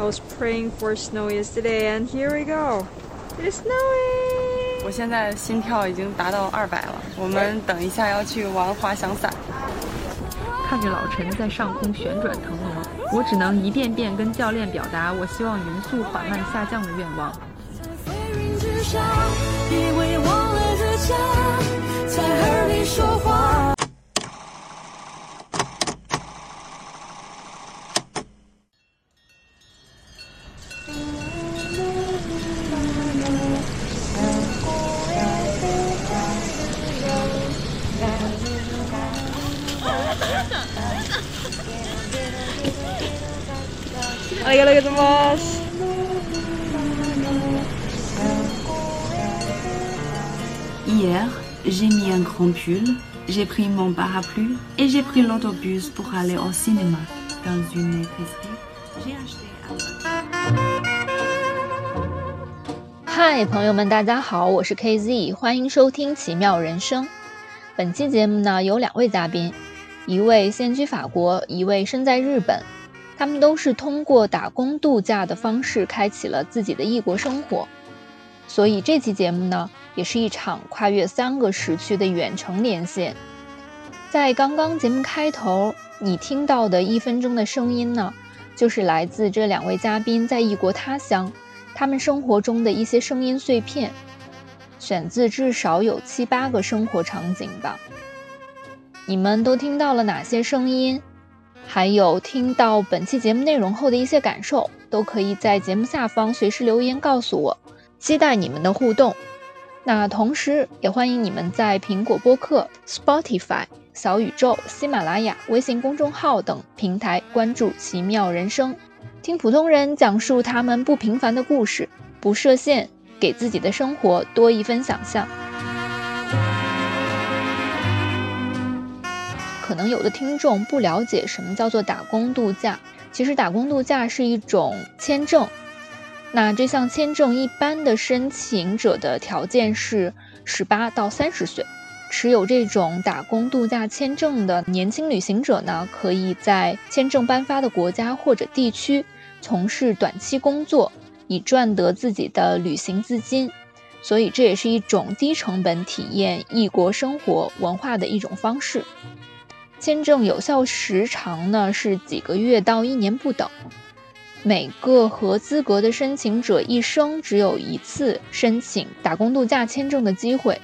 I was praying for snow yesterday, and here we go. It's snowing. 我现在心跳已经达到二百了。我们等一下要去玩滑翔伞。看着老陈在上空旋转腾挪，我只能一遍遍跟教练表达我希望匀速缓慢下降的愿望。あり grand pull, j'ai pris mon parapluie et j'ai pris l'autobus pour aller au cinéma. Dans une épicerie, j'ai acheté un... 嗨，朋友们，大家好，我是 KZ，欢迎收听奇妙人生。本期节目呢有两位嘉宾，一位现居法国，一位身在日本。他们都是通过打工度假的方式开启了自己的异国生活，所以这期节目呢也是一场跨越三个时区的远程连线。在刚刚节目开头，你听到的一分钟的声音呢，就是来自这两位嘉宾在异国他乡。他们生活中的一些声音碎片，选自至少有七八个生活场景吧。你们都听到了哪些声音？还有听到本期节目内容后的一些感受，都可以在节目下方随时留言告诉我。期待你们的互动。那同时也欢迎你们在苹果播客、Spotify、小宇宙、喜马拉雅、微信公众号等平台关注“奇妙人生”。听普通人讲述他们不平凡的故事，不设限，给自己的生活多一分想象。可能有的听众不了解什么叫做打工度假，其实打工度假是一种签证。那这项签证一般的申请者的条件是十八到三十岁，持有这种打工度假签证的年轻旅行者呢，可以在签证颁发的国家或者地区从事短期工作，以赚得自己的旅行资金。所以这也是一种低成本体验异国生活文化的一种方式。签证有效时长呢是几个月到一年不等。每个合资格的申请者一生只有一次申请打工度假签证的机会。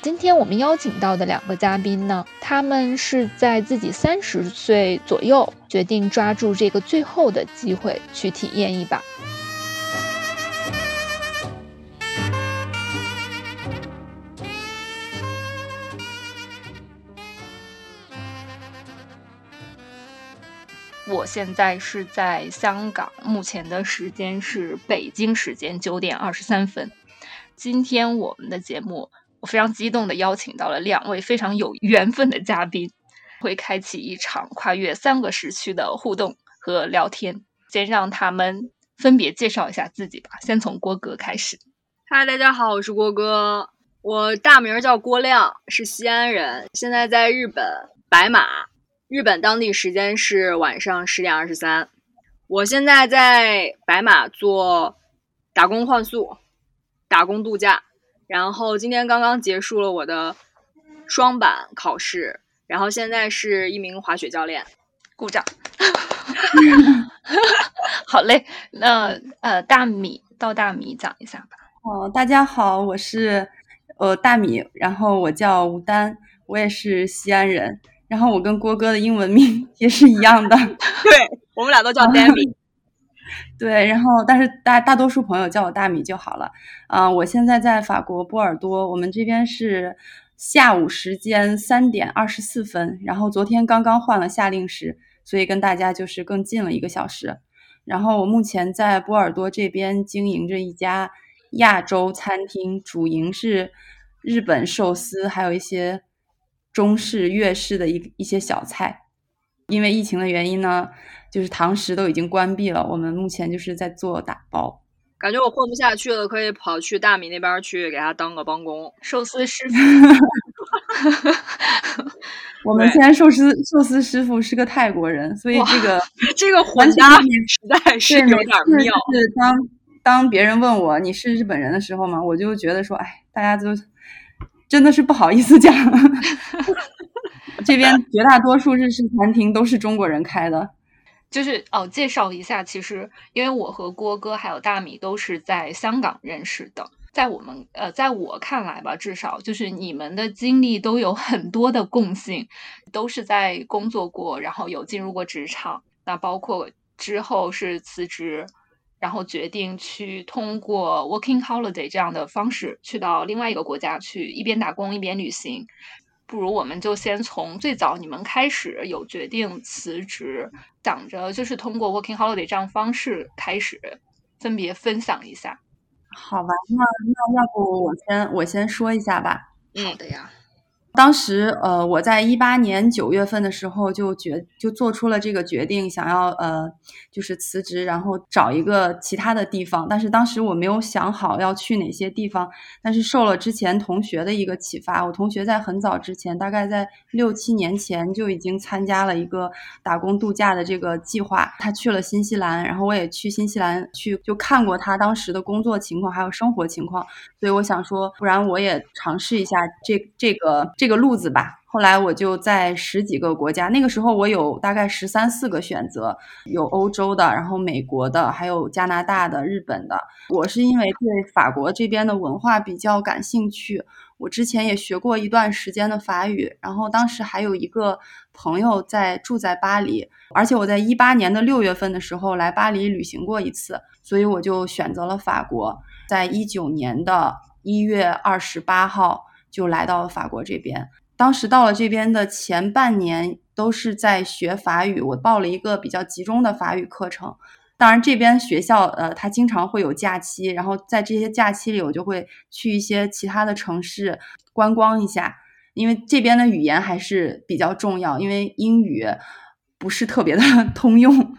今天我们邀请到的两个嘉宾呢，他们是在自己三十岁左右决定抓住这个最后的机会去体验一把。我现在是在香港，目前的时间是北京时间九点二十三分。今天我们的节目，我非常激动的邀请到了两位非常有缘分的嘉宾，会开启一场跨越三个时区的互动和聊天。先让他们分别介绍一下自己吧，先从郭哥开始。嗨，大家好，我是郭哥，我大名叫郭亮，是西安人，现在在日本白马。日本当地时间是晚上十点二十三，我现在在白马做打工换宿、打工度假，然后今天刚刚结束了我的双板考试，然后现在是一名滑雪教练，鼓掌。好嘞，那呃，大米到大米讲一下吧。哦，大家好，我是呃大米，然后我叫吴丹，我也是西安人。然后我跟郭哥的英文名也是一样的，对我们俩都叫 Demi。对，然后但是大大多数朋友叫我大米就好了。啊、呃，我现在在法国波尔多，我们这边是下午时间三点二十四分，然后昨天刚刚换了夏令时，所以跟大家就是更近了一个小时。然后我目前在波尔多这边经营着一家亚洲餐厅，主营是日本寿司，还有一些。中式、粤式的一一些小菜，因为疫情的原因呢，就是堂食都已经关闭了。我们目前就是在做打包。感觉我混不下去了，可以跑去大米那边去给他当个帮工，寿司师傅。我们现在寿司寿司师傅是个泰国人，所以这个这个混搭实在是有点妙。是当当别人问我你是日本人的时候嘛，我就觉得说，哎，大家都真的是不好意思讲。这边绝大多数日式餐厅都是中国人开的。就是哦，介绍一下，其实因为我和郭哥还有大米都是在香港认识的。在我们呃，在我看来吧，至少就是你们的经历都有很多的共性，都是在工作过，然后有进入过职场。那包括之后是辞职，然后决定去通过 working holiday 这样的方式去到另外一个国家去，一边打工一边旅行。不如我们就先从最早你们开始有决定辞职，想着就是通过 working holiday 这样方式开始，分别分享一下。好吧，那那要不我先我先说一下吧。好的呀。当时，呃，我在一八年九月份的时候就决就做出了这个决定，想要呃，就是辞职，然后找一个其他的地方。但是当时我没有想好要去哪些地方。但是受了之前同学的一个启发，我同学在很早之前，大概在六七年前就已经参加了一个打工度假的这个计划。他去了新西兰，然后我也去新西兰去就看过他当时的工作情况还有生活情况。所以我想说，不然我也尝试一下这这个这。个路子吧，后来我就在十几个国家，那个时候我有大概十三四个选择，有欧洲的，然后美国的，还有加拿大的、日本的。我是因为对法国这边的文化比较感兴趣，我之前也学过一段时间的法语，然后当时还有一个朋友在住在巴黎，而且我在一八年的六月份的时候来巴黎旅行过一次，所以我就选择了法国，在一九年的一月二十八号。就来到了法国这边，当时到了这边的前半年都是在学法语，我报了一个比较集中的法语课程。当然，这边学校呃，它经常会有假期，然后在这些假期里，我就会去一些其他的城市观光一下，因为这边的语言还是比较重要，因为英语不是特别的 通用，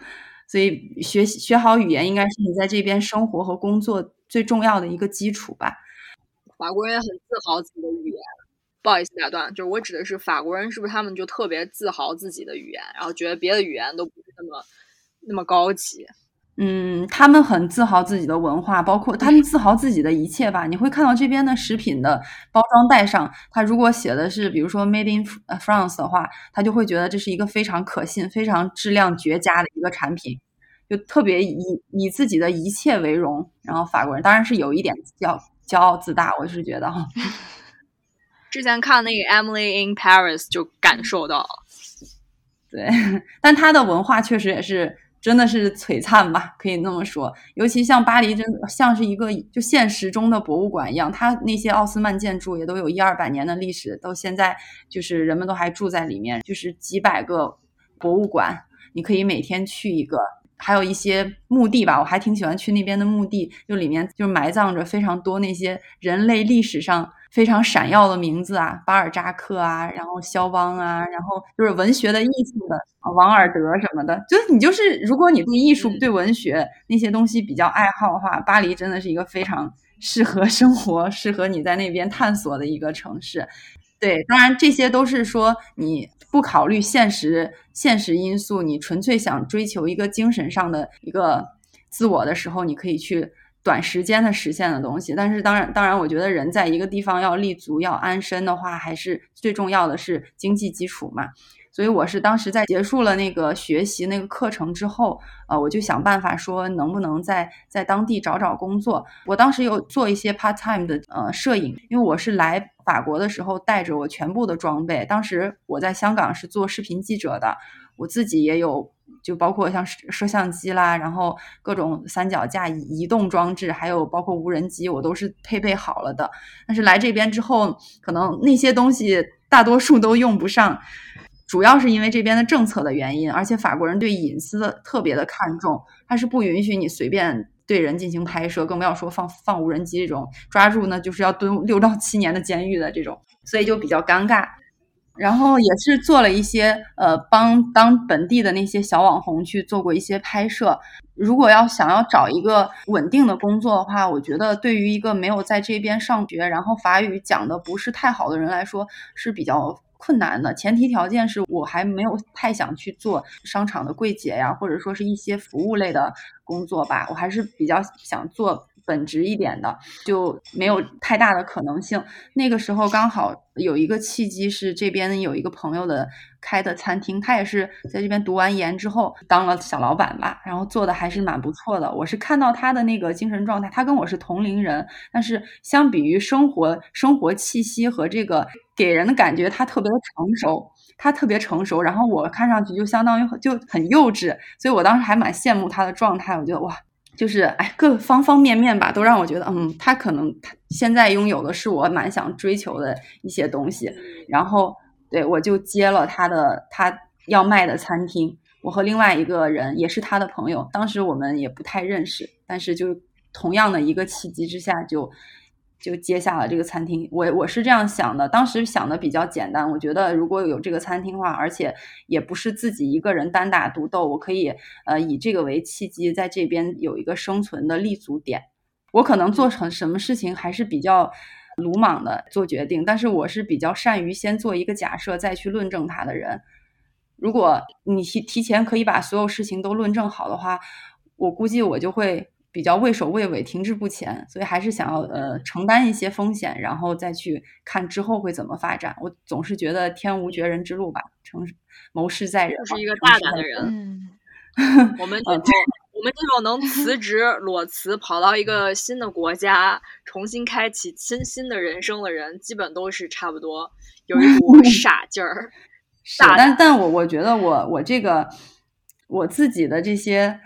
所以学学好语言应该是你在这边生活和工作最重要的一个基础吧。法国人也很自豪自己的语言，不好意思打断，就是我指的是法国人，是不是他们就特别自豪自己的语言，然后觉得别的语言都不是那么那么高级？嗯，他们很自豪自己的文化，包括他们自豪自己的一切吧。你会看到这边的食品的包装袋上，他如果写的是比如说 Made in France 的话，他就会觉得这是一个非常可信、非常质量绝佳的一个产品，就特别以以自己的一切为荣。然后法国人当然是有一点叫。骄傲自大，我是觉得哈。之前看那个《Emily in Paris》就感受到了，对，但它的文化确实也是真的是璀璨吧，可以那么说。尤其像巴黎，真的像是一个就现实中的博物馆一样，它那些奥斯曼建筑也都有一二百年的历史，到现在就是人们都还住在里面，就是几百个博物馆，你可以每天去一个。还有一些墓地吧，我还挺喜欢去那边的墓地，就里面就埋葬着非常多那些人类历史上非常闪耀的名字啊，巴尔扎克啊，然后肖邦啊，然后就是文学的、艺术的王尔德什么的。就是你就是，如果你对艺术、对文学那些东西比较爱好的话，巴黎真的是一个非常适合生活、适合你在那边探索的一个城市。对，当然这些都是说你。不考虑现实现实因素，你纯粹想追求一个精神上的一个自我的时候，你可以去短时间的实现的东西。但是当然，当然，我觉得人在一个地方要立足、要安身的话，还是最重要的是经济基础嘛。所以我是当时在结束了那个学习那个课程之后，呃，我就想办法说能不能在在当地找找工作。我当时有做一些 part time 的呃摄影，因为我是来法国的时候带着我全部的装备。当时我在香港是做视频记者的，我自己也有，就包括像摄像机啦，然后各种三脚架、移动装置，还有包括无人机，我都是配备好了的。但是来这边之后，可能那些东西大多数都用不上。主要是因为这边的政策的原因，而且法国人对隐私特别的看重，他是不允许你随便对人进行拍摄，更不要说放放无人机这种，抓住呢就是要蹲六到七年的监狱的这种，所以就比较尴尬。然后也是做了一些呃，帮当本地的那些小网红去做过一些拍摄。如果要想要找一个稳定的工作的话，我觉得对于一个没有在这边上学，然后法语讲的不是太好的人来说是比较困难的。前提条件是我还没有太想去做商场的柜姐呀，或者说是一些服务类的工作吧，我还是比较想做。本职一点的就没有太大的可能性。那个时候刚好有一个契机，是这边有一个朋友的开的餐厅，他也是在这边读完研之后当了小老板吧，然后做的还是蛮不错的。我是看到他的那个精神状态，他跟我是同龄人，但是相比于生活生活气息和这个给人的感觉，他特别的成熟，他特别成熟，然后我看上去就相当于就很幼稚，所以我当时还蛮羡慕他的状态，我觉得哇。就是哎，各方方面面吧，都让我觉得，嗯，他可能他现在拥有的是我蛮想追求的一些东西。然后，对我就接了他的他要卖的餐厅。我和另外一个人也是他的朋友，当时我们也不太认识，但是就同样的一个契机之下就。就就接下了这个餐厅，我我是这样想的，当时想的比较简单，我觉得如果有这个餐厅的话，而且也不是自己一个人单打独斗，我可以呃以这个为契机，在这边有一个生存的立足点。我可能做成什么事情还是比较鲁莽的做决定，但是我是比较善于先做一个假设再去论证它的人。如果你提提前可以把所有事情都论证好的话，我估计我就会。比较畏首畏尾、停滞不前，所以还是想要呃承担一些风险，然后再去看之后会怎么发展。我总是觉得天无绝人之路吧，成谋事在人。就是一个大胆的人。嗯，我们这种我们这种能辞职裸辞跑到一个新的国家，重新开启新新的人生的人，基本都是差不多有一 股傻劲儿。是，但但我我觉得我我这个我自己的这些。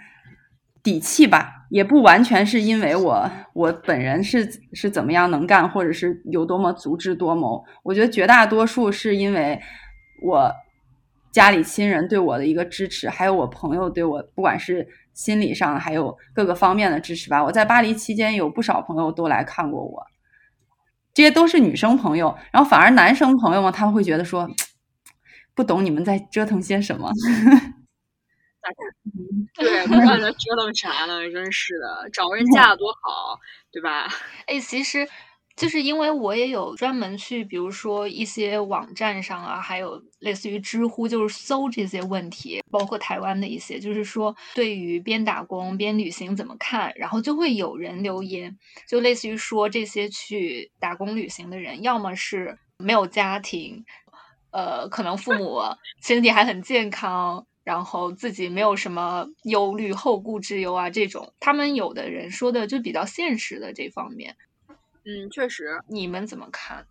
底气吧，也不完全是因为我我本人是是怎么样能干，或者是有多么足智多谋。我觉得绝大多数是因为我家里亲人对我的一个支持，还有我朋友对我，不管是心理上还有各个方面的支持吧。我在巴黎期间有不少朋友都来看过我，这些都是女生朋友，然后反而男生朋友们他们会觉得说，不懂你们在折腾些什么。对，不知道在折腾啥呢？真是的，找人嫁多好，对吧？哎，其实就是因为我也有专门去，比如说一些网站上啊，还有类似于知乎，就是搜这些问题，包括台湾的一些，就是说对于边打工边旅行怎么看？然后就会有人留言，就类似于说这些去打工旅行的人，要么是没有家庭，呃，可能父母身体还很健康。然后自己没有什么忧虑、后顾之忧啊，这种他们有的人说的就比较现实的这方面。嗯，确实，你们怎么看？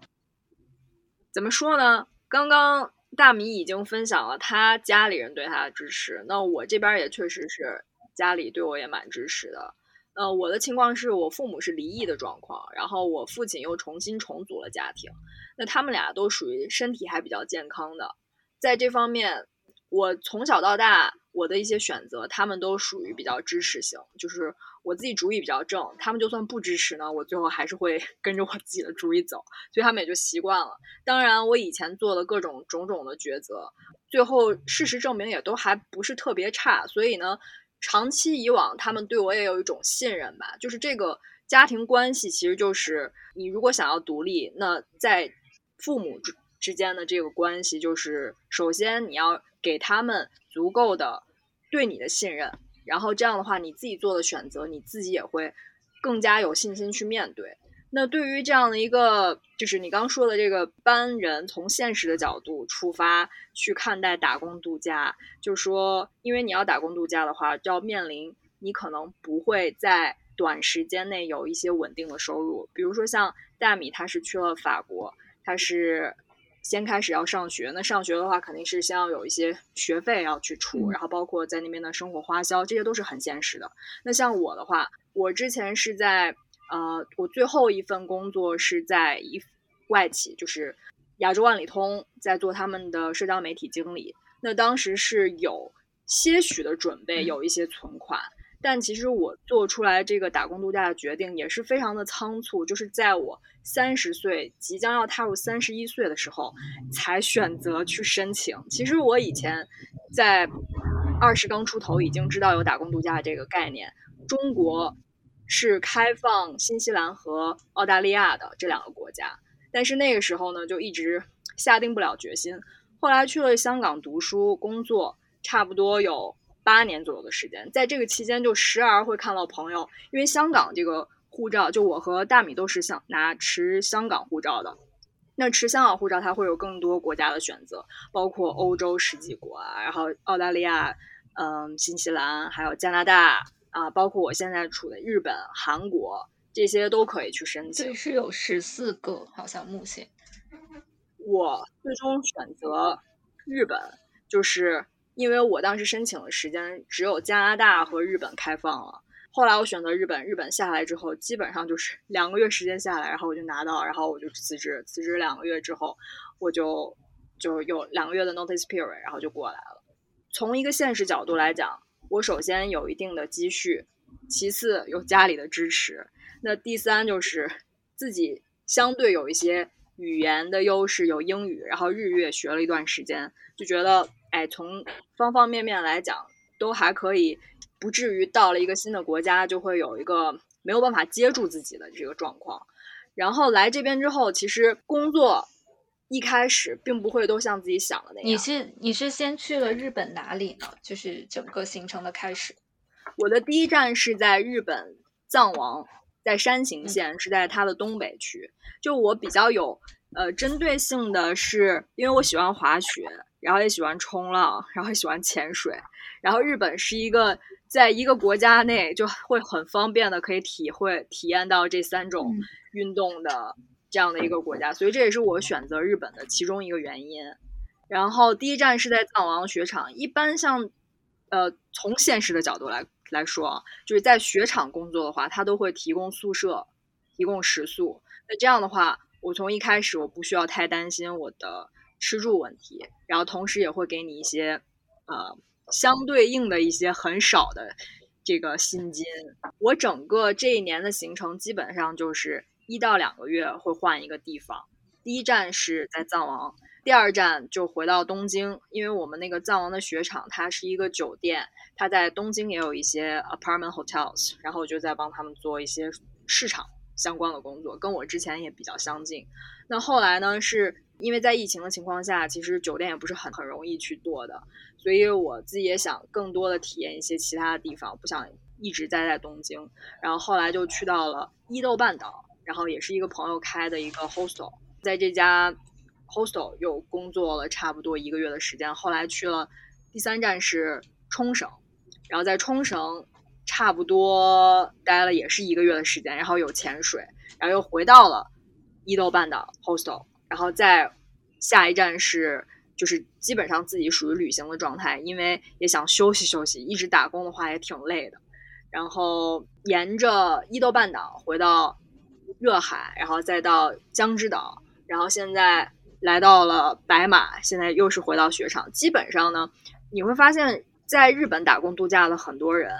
怎么说呢？刚刚大米已经分享了他家里人对他的支持，那我这边也确实是家里对我也蛮支持的。呃，我的情况是我父母是离异的状况，然后我父亲又重新重组了家庭，那他们俩都属于身体还比较健康的，在这方面。我从小到大，我的一些选择，他们都属于比较支持型，就是我自己主意比较正，他们就算不支持呢，我最后还是会 跟着我自己的主意走，所以他们也就习惯了。当然，我以前做的各种种种的抉择，最后事实证明也都还不是特别差，所以呢，长期以往，他们对我也有一种信任吧。就是这个家庭关系，其实就是你如果想要独立，那在父母之间的这个关系，就是首先你要。给他们足够的对你的信任，然后这样的话，你自己做的选择，你自己也会更加有信心去面对。那对于这样的一个，就是你刚说的这个班人，从现实的角度出发去看待打工度假，就说，因为你要打工度假的话，就要面临你可能不会在短时间内有一些稳定的收入。比如说像大米，他是去了法国，他是。先开始要上学，那上学的话肯定是先要有一些学费要去出，然后包括在那边的生活花销，这些都是很现实的。那像我的话，我之前是在呃，我最后一份工作是在一外企，就是亚洲万里通，在做他们的社交媒体经理。那当时是有些许的准备，有一些存款，但其实我做出来这个打工度假的决定也是非常的仓促，就是在我三十岁即将要踏入三十一岁的时候才选择去申请。其实我以前在二十刚出头已经知道有打工度假这个概念，中国是开放新西兰和澳大利亚的这两个国家，但是那个时候呢就一直下定不了决心。后来去了香港读书工作，差不多有。八年左右的时间，在这个期间就时而会看到朋友，因为香港这个护照，就我和大米都是想拿持香港护照的。那持香港护照，它会有更多国家的选择，包括欧洲十几国啊，然后澳大利亚、嗯，新西兰，还有加拿大啊，包括我现在处的日本、韩国，这些都可以去申请。对，是有十四个，好像目前。我最终选择日本，就是。因为我当时申请的时间只有加拿大和日本开放了，后来我选择日本，日本下来之后，基本上就是 两个月时间下来，然后我就拿到，然后我就辞职，辞职两个月之后，我就就有两个月的 notice period，然后就过来了。从一个现实角度来讲，我首先有一定的积蓄，其次有家里的支持，那第三就是自己相对有一些语言的优势，有英语，然后日月学了一段时间，就觉得。哎，从方方面面来讲，都还可以，不至于到了一个新的国家就会有一个没有办法接住自己的这个状况。然后来这边之后，其实工作一开始并不会都像自己想的那样。你是你是先去了日本哪里呢？就是整个行程的开始。我的第一站是在日本藏王，在山形县，是在它的东北区。就我比较有呃针对性的是，因为我喜欢滑雪。然后也喜欢冲浪，然后也喜欢潜水。然后日本是一个在一个国家内就会很方便的可以体会体验到这三种运动的这样的一个国家，所以这也是我选择日本的其中一个原因。然后第一站是在藏王雪场。一般像呃从现实的角度来来说啊，就是在雪场工作的话，他都会提供宿舍、提供食宿。那这样的话，我从一开始我不需要太担心我的。吃住问题，然后同时也会给你一些，呃，相对应的一些很少的这个薪金。我整个这一年的行程基本上就是一到两个月会换一个地方。第一站是在藏王，第二站就回到东京，因为我们那个藏王的雪场它是一个酒店，它在东京也有一些 apartment hotels，然后我就在帮他们做一些市场相关的工作，跟我之前也比较相近。那后来呢是。因为在疫情的情况下，其实酒店也不是很很容易去做的，所以我自己也想更多的体验一些其他的地方，不想一直待在东京。然后后来就去到了伊豆半岛，然后也是一个朋友开的一个 hostel，在这家 hostel 又工作了差不多一个月的时间。后来去了第三站是冲绳，然后在冲绳差不多待了也是一个月的时间，然后有潜水，然后又回到了伊豆半岛 hostel。然后再下一站是，就是基本上自己属于旅行的状态，因为也想休息休息，一直打工的话也挺累的。然后沿着伊豆半岛回到热海，然后再到江之岛，然后现在来到了白马，现在又是回到雪场。基本上呢，你会发现在日本打工度假的很多人，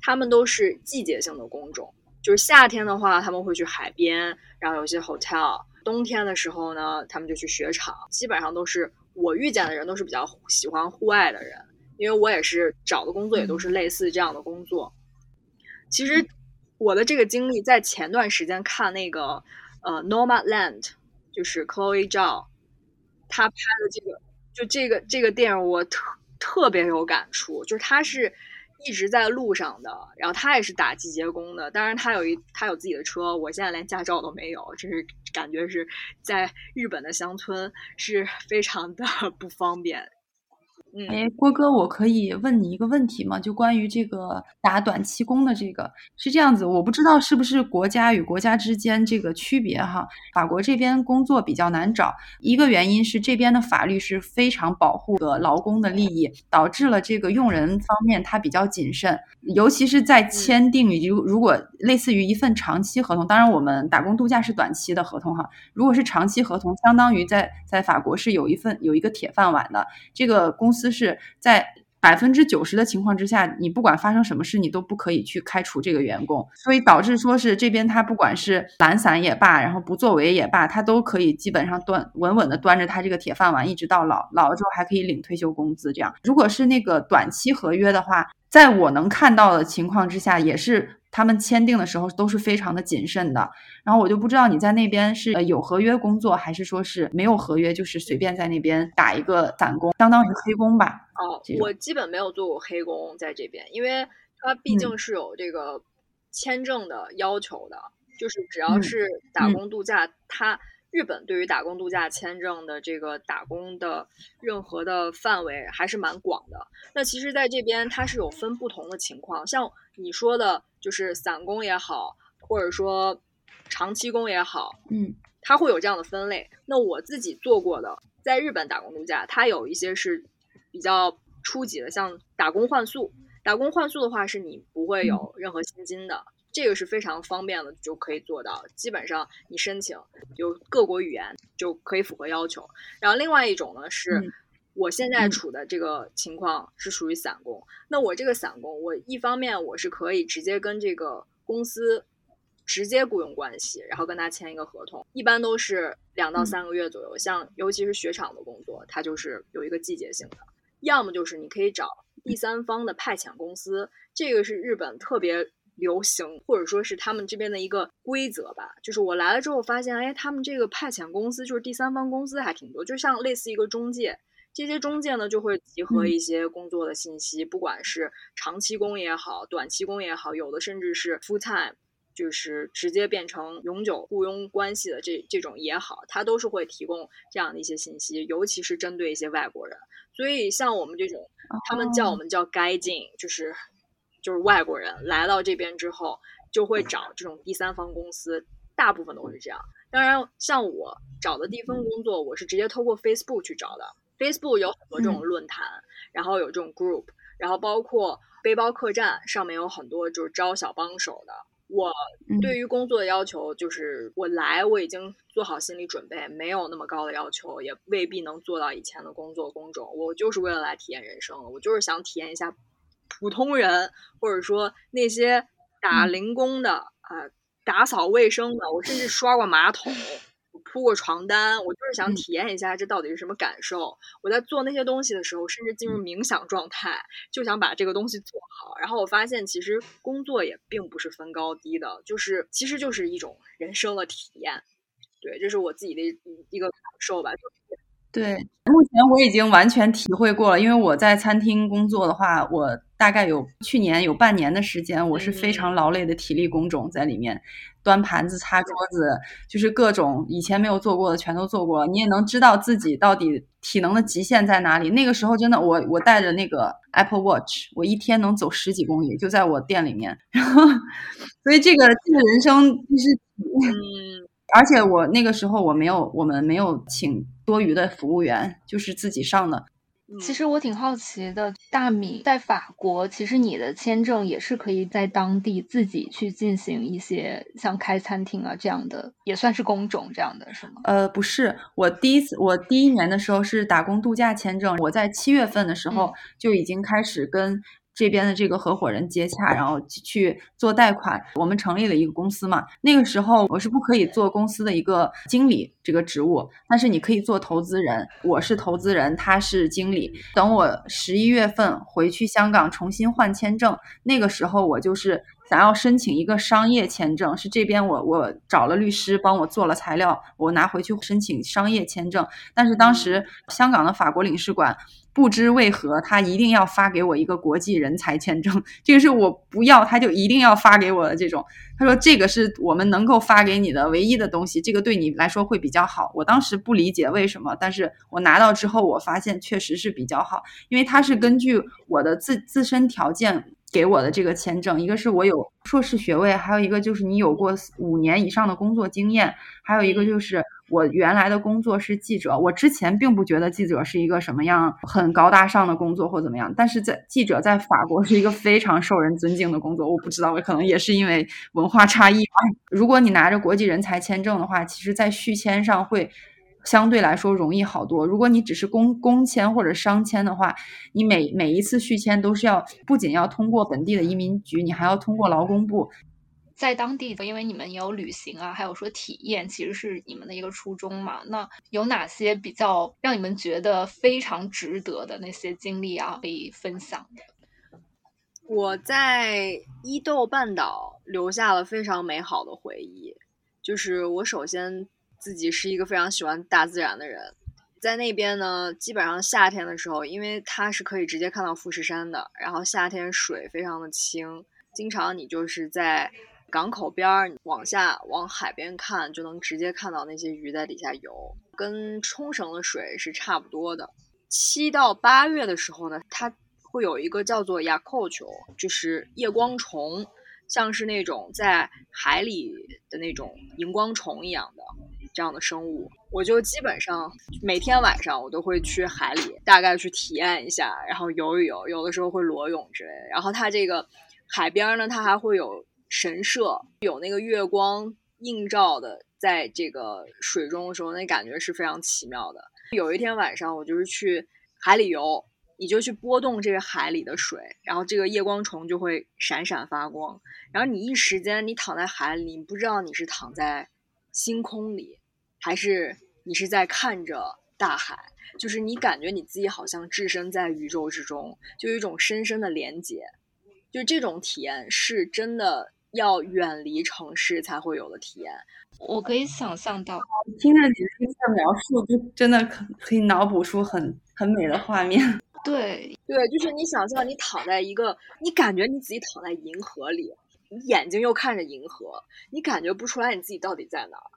他们都是季节性的工种，就是夏天的话他们会去海边，然后有些 hotel。冬天的时候呢，他们就去雪场，基本上都是我遇见的人都是比较喜欢户外的人，因为我也是找的工作也都是类似这样的工作。其实我的这个经历在前段时间看那个呃《Nomadland》，就是 Chloe Zhao 他拍的这个，就这个这个电影我特特别有感触，就是他是。一直在路上的，然后他也是打季节工的，当然他有一他有自己的车，我现在连驾照都没有，就是感觉是在日本的乡村是非常的 不方便。哎，郭哥，我可以问你一个问题吗？就关于这个打短期工的这个，是这样子，我不知道是不是国家与国家之间这个区别哈。法国这边工作比较难找，一个原因是这边的法律是非常保护的劳工的利益，导致了这个用人方面他比较谨慎，尤其是在签订如如果类似于一份长期合同，当然我们打工度假是短期的合同哈，如果是长期合同，相当于在在法国是有一份有一个铁饭碗的这个公司。司是在百分之九十的情况之下，你不管发生什么事，你都不可以去开除这个员工，所以导致说是这边他不管是懒散也罢，然后不作为也罢，他都可以基本上端稳稳的端着他这个铁饭碗一直到老，老了之后还可以领退休工资。这样，如果是那个短期合约的话，在我能看到的情况之下，也是。他们签订的时候都是非常的谨慎的，然后我就不知道你在那边是有合约工作，还是说是没有合约，就是随便在那边打一个散工，相当于黑工吧。哦，我基本没有做过黑工在这边，因为它毕竟是有这个签证的要求的，就是只要是打工度假，它。日本对于打工度假签证的这个打工的任何的范围还是蛮广的。那其实，在这边它是有分不同的情况，像你说的，就是散工也好，或者说长期工也好，嗯，它会有这样的分类。那我自己做过的，在日本打工度假，它有一些是比较初级的，像打工换宿。打工换宿的话，是你不会有任何薪金的。这个是非常方便的，就可以做到。基本上你申请有各国语言就可以符合要求。然后另外一种呢，是我现在处的这个情况是属于散工。那我这个散工，我一方面我是可以直接跟这个公司直接雇佣关系，然后跟他签一个合同，一般都是两到三个月左右。像尤其是雪场的工作，它就是有一个季节性的。要么就是你可以找第三方的派遣公司，这个是日本特别。流行或者说是他们这边的一个规则吧，就是我来了之后发现，哎，他们这个派遣公司就是第三方公司还挺多，就像类似一个中介，这些中介呢就会集合一些工作的信息，不管是长期工也好，短期工也好，有的甚至是 full time，就是直接变成永久雇佣关系的这这种也好，它都是会提供这样的一些信息，尤其是针对一些外国人。所以像我们这种，他们叫我们叫该进，就是。就是外国人来到这边之后，就会找这种第三方公司，大部分都是这样。当然，像我找的第一份工作，我是直接透过 Facebook 去找的。Facebook 有很多这种论坛，然后有这种 group，然后包括背包客栈上面有很多就是招小帮手的。我对于工作的要求就是，我来我已经做好心理准备，没有那么高的要求，也未必能做到以前的工作工种。我就是为了来体验人生，我就是想体验一下。普通人，或者说那些打零工的啊，打扫卫生的，我甚至刷过马桶，铺过床单，我就是想体验一下这到底是什么感受。我在做那些东西的时候，甚至进入冥想状态，就想把这个东西做好。然后我发现，其实工作也并不是分高低的，就是其实就是一种人生的体验。对，这是我自己的一个感受吧。就对，目前我已经完全体会过了，因为我在餐厅工作的话，我大概有去年有半年的时间，我是非常劳累的体力工种在里面，端盘子、擦桌子，就是各种以前没有做过的全都做过，你也能知道自己到底体能的极限在哪里。那个时候真的，我我带着那个 Apple Watch，我一天能走十几公里，就在我店里面，然后，所以这个这个人生就是，嗯。而且我那个时候我没有，我们没有请多余的服务员，就是自己上的。其实我挺好奇的，大米在法国，其实你的签证也是可以在当地自己去进行一些像开餐厅啊这样的，也算是工种这样的是吗？呃，不是，我第一次我第一年的时候是打工度假签证，我在七月份的时候就已经开始跟。这边的这个合伙人接洽，然后去做贷款。我们成立了一个公司嘛。那个时候我是不可以做公司的一个经理这个职务，但是你可以做投资人。我是投资人，他是经理。等我十一月份回去香港重新换签证，那个时候我就是想要申请一个商业签证，是这边我我找了律师帮我做了材料，我拿回去申请商业签证。但是当时香港的法国领事馆。不知为何，他一定要发给我一个国际人才签证，这个是我不要，他就一定要发给我的这种。他说这个是我们能够发给你的唯一的东西，这个对你来说会比较好。我当时不理解为什么，但是我拿到之后，我发现确实是比较好，因为他是根据我的自自身条件。给我的这个签证，一个是我有硕士学位，还有一个就是你有过五年以上的工作经验，还有一个就是我原来的工作是记者。我之前并不觉得记者是一个什么样很高大上的工作或怎么样，但是在记者在法国是一个非常受人尊敬的工作。我不知道，可能也是因为文化差异。如果你拿着国际人才签证的话，其实在续签上会相对来说容易好多。如果你只是工工签或者商签的话，你每每一次续签都是要不仅要通过本地的移民局，你还要通过劳工部。在当地，因为你们也有旅行啊，还有说体验，其实是你们的一个初衷嘛。那有哪些比较让你们觉得非常值得的那些经历啊，可以分享的？我在伊豆半岛留下了非常美好的回忆。就是我首先自己是一个非常喜欢大自然的人，在那边呢，基本上夏天的时候，因为它是可以直接看到富士山的，然后夏天水非常的清，经常你就是在。港口边儿往下往海边看，就能直接看到那些鱼在底下游，跟冲绳的水是差不多的。七到八月的时候呢，它会有一个叫做亚扣球，就是夜光虫，像是那种在海里的那种荧光虫一样的这样的生物。我就基本上每天晚上我都会去海里，大概去体验一下，然后游一游，有的时候会裸泳之类的。然后它这个海边呢，它还会有。神社有那个月光映照的，在这个水中的时候，那感觉是非常奇妙的。有一天晚上，我就是去海里游，你就去拨动这个海里的水，然后这个夜光虫就会闪闪发光，然后你一时间你躺在海里，你不知道你是躺在星空里，还是你是在看着大海，就是你感觉你自己好像置身在宇宙之中，就有一种深深的连接，就这种体验是真的。要远离城市才会有的体验，我可以想象到。听着你这些描述，就真的可可以脑补出很很美的画面。对对，就是你想象你躺在一个，你感觉你自己躺在银河里，你眼睛又看着银河，你感觉不出来你自己到底在哪儿。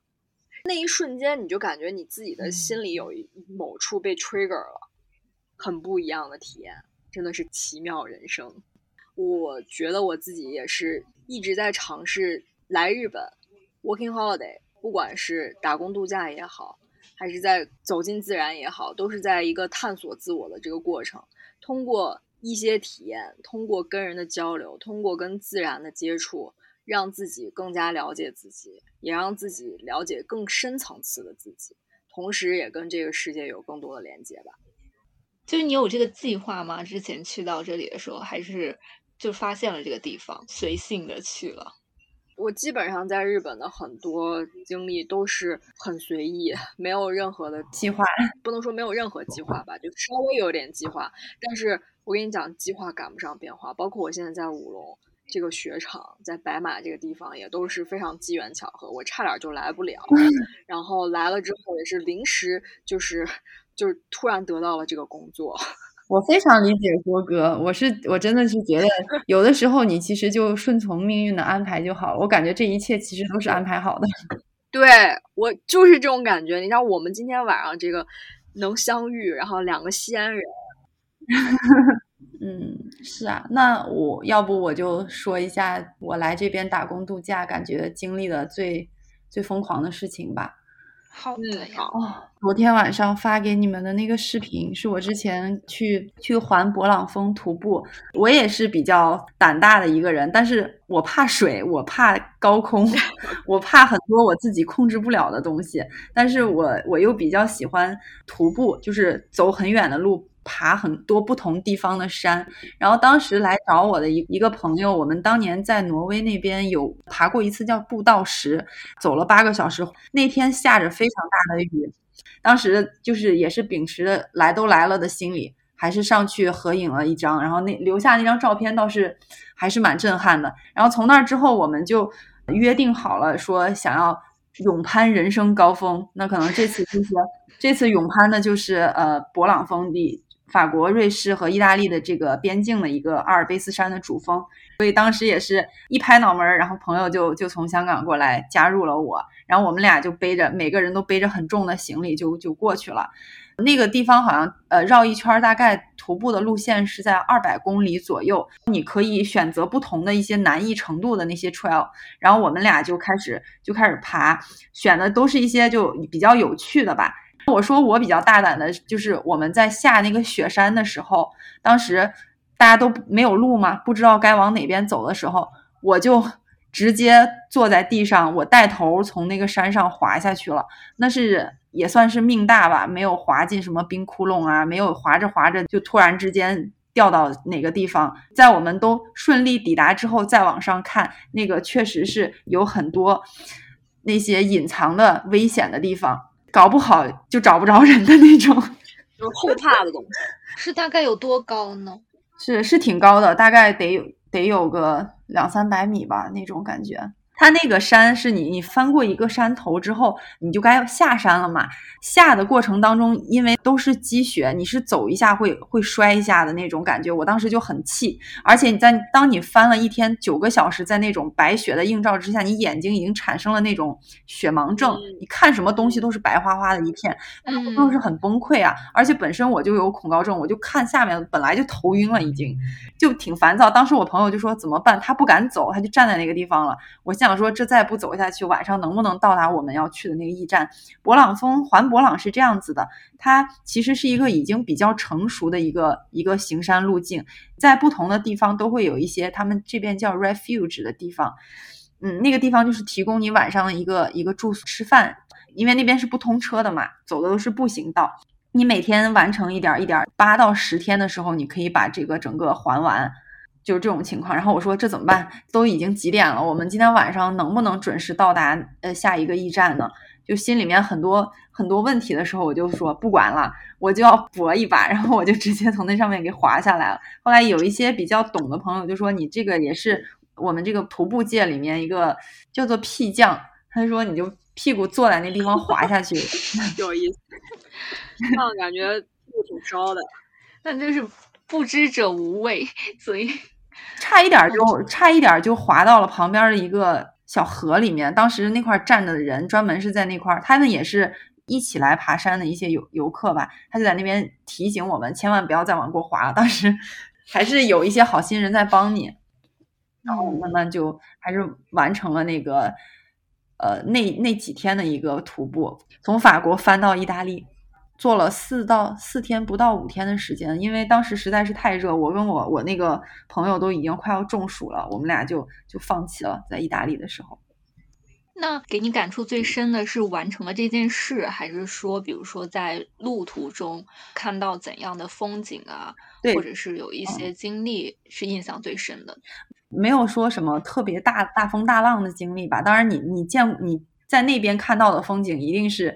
那一瞬间，你就感觉你自己的心里有一某处被 trigger 了，很不一样的体验，真的是奇妙人生。我觉得我自己也是一直在尝试来日本 working holiday，不管是打工度假也好，还是在走进自然也好，都是在一个探索自我的这个过程。通过一些体验，通过跟人的交流，通过跟自然的接触，让自己更加了解自己，也让自己了解更深层次的自己，同时也跟这个世界有更多的连接吧。就是你有这个计划吗？之前去到这里的时候，还是？就发现了这个地方，随性的去了。我基本上在日本的很多经历都是很随意，没有任何的计划，不能说没有任何计划吧，就稍微有点计划。但是我跟你讲，计划赶不上变化。包括我现在在五龙这个雪场，在白马这个地方，也都是非常机缘巧合，我差点就来不了。然后来了之后，也是临时，就是就是突然得到了这个工作。我非常理解郭哥，我是我真的是觉得有的时候你其实就顺从命运的安排就好了。我感觉这一切其实都是安排好的。对我就是这种感觉。你像我们今天晚上这个能相遇，然后两个西安人，嗯，是啊。那我要不我就说一下我来这边打工度假，感觉经历的最最疯狂的事情吧。好的呀。哦，昨天晚上发给你们的那个视频，是我之前去去环勃朗峰徒步。我也是比较胆大的一个人，但是我怕水，我怕高空，我怕很多我自己控制不了的东西。但是我我又比较喜欢徒步，就是走很远的路。爬很多不同地方的山，然后当时来找我的一一个朋友，我们当年在挪威那边有爬过一次叫步道石，走了八个小时，那天下着非常大的雨，当时就是也是秉持着来都来了的心理，还是上去合影了一张，然后那留下那张照片倒是还是蛮震撼的。然后从那之后，我们就约定好了，说想要勇攀人生高峰。那可能这次就是这次勇攀的就是呃勃朗峰的。法国、瑞士和意大利的这个边境的一个阿尔卑斯山的主峰，所以当时也是一拍脑门儿，然后朋友就就从香港过来加入了我，然后我们俩就背着每个人都背着很重的行李就就过去了。那个地方好像呃绕一圈，大概徒步的路线是在二百公里左右，你可以选择不同的一些难易程度的那些 trail，然后我们俩就开始就开始爬，选的都是一些就比较有趣的吧。我说我比较大胆的，就是我们在下那个雪山的时候，当时大家都没有路嘛，不知道该往哪边走的时候，我就直接坐在地上，我带头从那个山上滑下去了，那是也算是命大吧，没有滑进什么冰窟窿啊，没有滑着滑着就突然之间掉到哪个地方。在我们都顺利抵达之后，再往上看，那个确实是有很多那些隐藏的危险的地方，搞不好就找不着人的那种。就是后怕的东西。是大概有多高呢？是是挺高的，大概得有得有个两三百米吧，那种感觉。它那个山是你你翻过一个山头之后，你就该下山了嘛。下的过程当中，因为都是积雪，你是走一下会会摔一下的那种感觉。我当时就很气，而且你在当你翻了一天九个小时，在那种白雪的映照之下，你眼睛已经产生了那种雪盲症，你看什么东西都是白花花的一片，嗯当时很崩溃啊。而且本身我就有恐高症，我就看下面本来就头晕了，已经就挺烦躁。当时我朋友就说怎么办，他不敢走，他就站在那个地方了。我想说，这再不走下去，晚上能不能到达我们要去的那个驿站？勃朗峰环勃朗是这样子的，它其实是一个已经比较成熟的一个一个行山路径，在不同的地方都会有一些他们这边叫 refuge 的地方，嗯，那个地方就是提供你晚上的一个一个住宿吃饭，因为那边是不通车的嘛，走的都是步行道。你每天完成一点一点儿，八到十天的时候，你可以把这个整个还完。就是这种情况，然后我说这怎么办？都已经几点了？我们今天晚上能不能准时到达呃下一个驿站呢？就心里面很多很多问题的时候，我就说不管了，我就要搏一把，然后我就直接从那上面给滑下来了。后来有一些比较懂的朋友就说你这个也是我们这个徒步界里面一个叫做屁将，他说你就屁股坐在那地方滑下去，有意思，这样感觉路挺烧的。但就是不知者无畏，所以差一点儿就差一点儿就滑到了旁边的一个小河里面。当时那块儿站的人专门是在那块儿，他们也是一起来爬山的一些游游客吧，他就在那边提醒我们千万不要再往过滑了。当时 还是有一些好心人在帮你，然后慢慢就还是完成了那个呃那那几天的一个徒步，从法国翻到意大利。做了四到四天不到五天的时间，因为当时实在是太热，我跟我我那个朋友都已经快要中暑了，我们俩就就放弃了。在意大利的时候，那给你感触最深的是完成了这件事，还是说，比如说在路途中看到怎样的风景啊，对或者是有一些经历是印象最深的？没有说什么特别大大风大浪的经历吧。当然你，你见你在那边看到的风景一定是。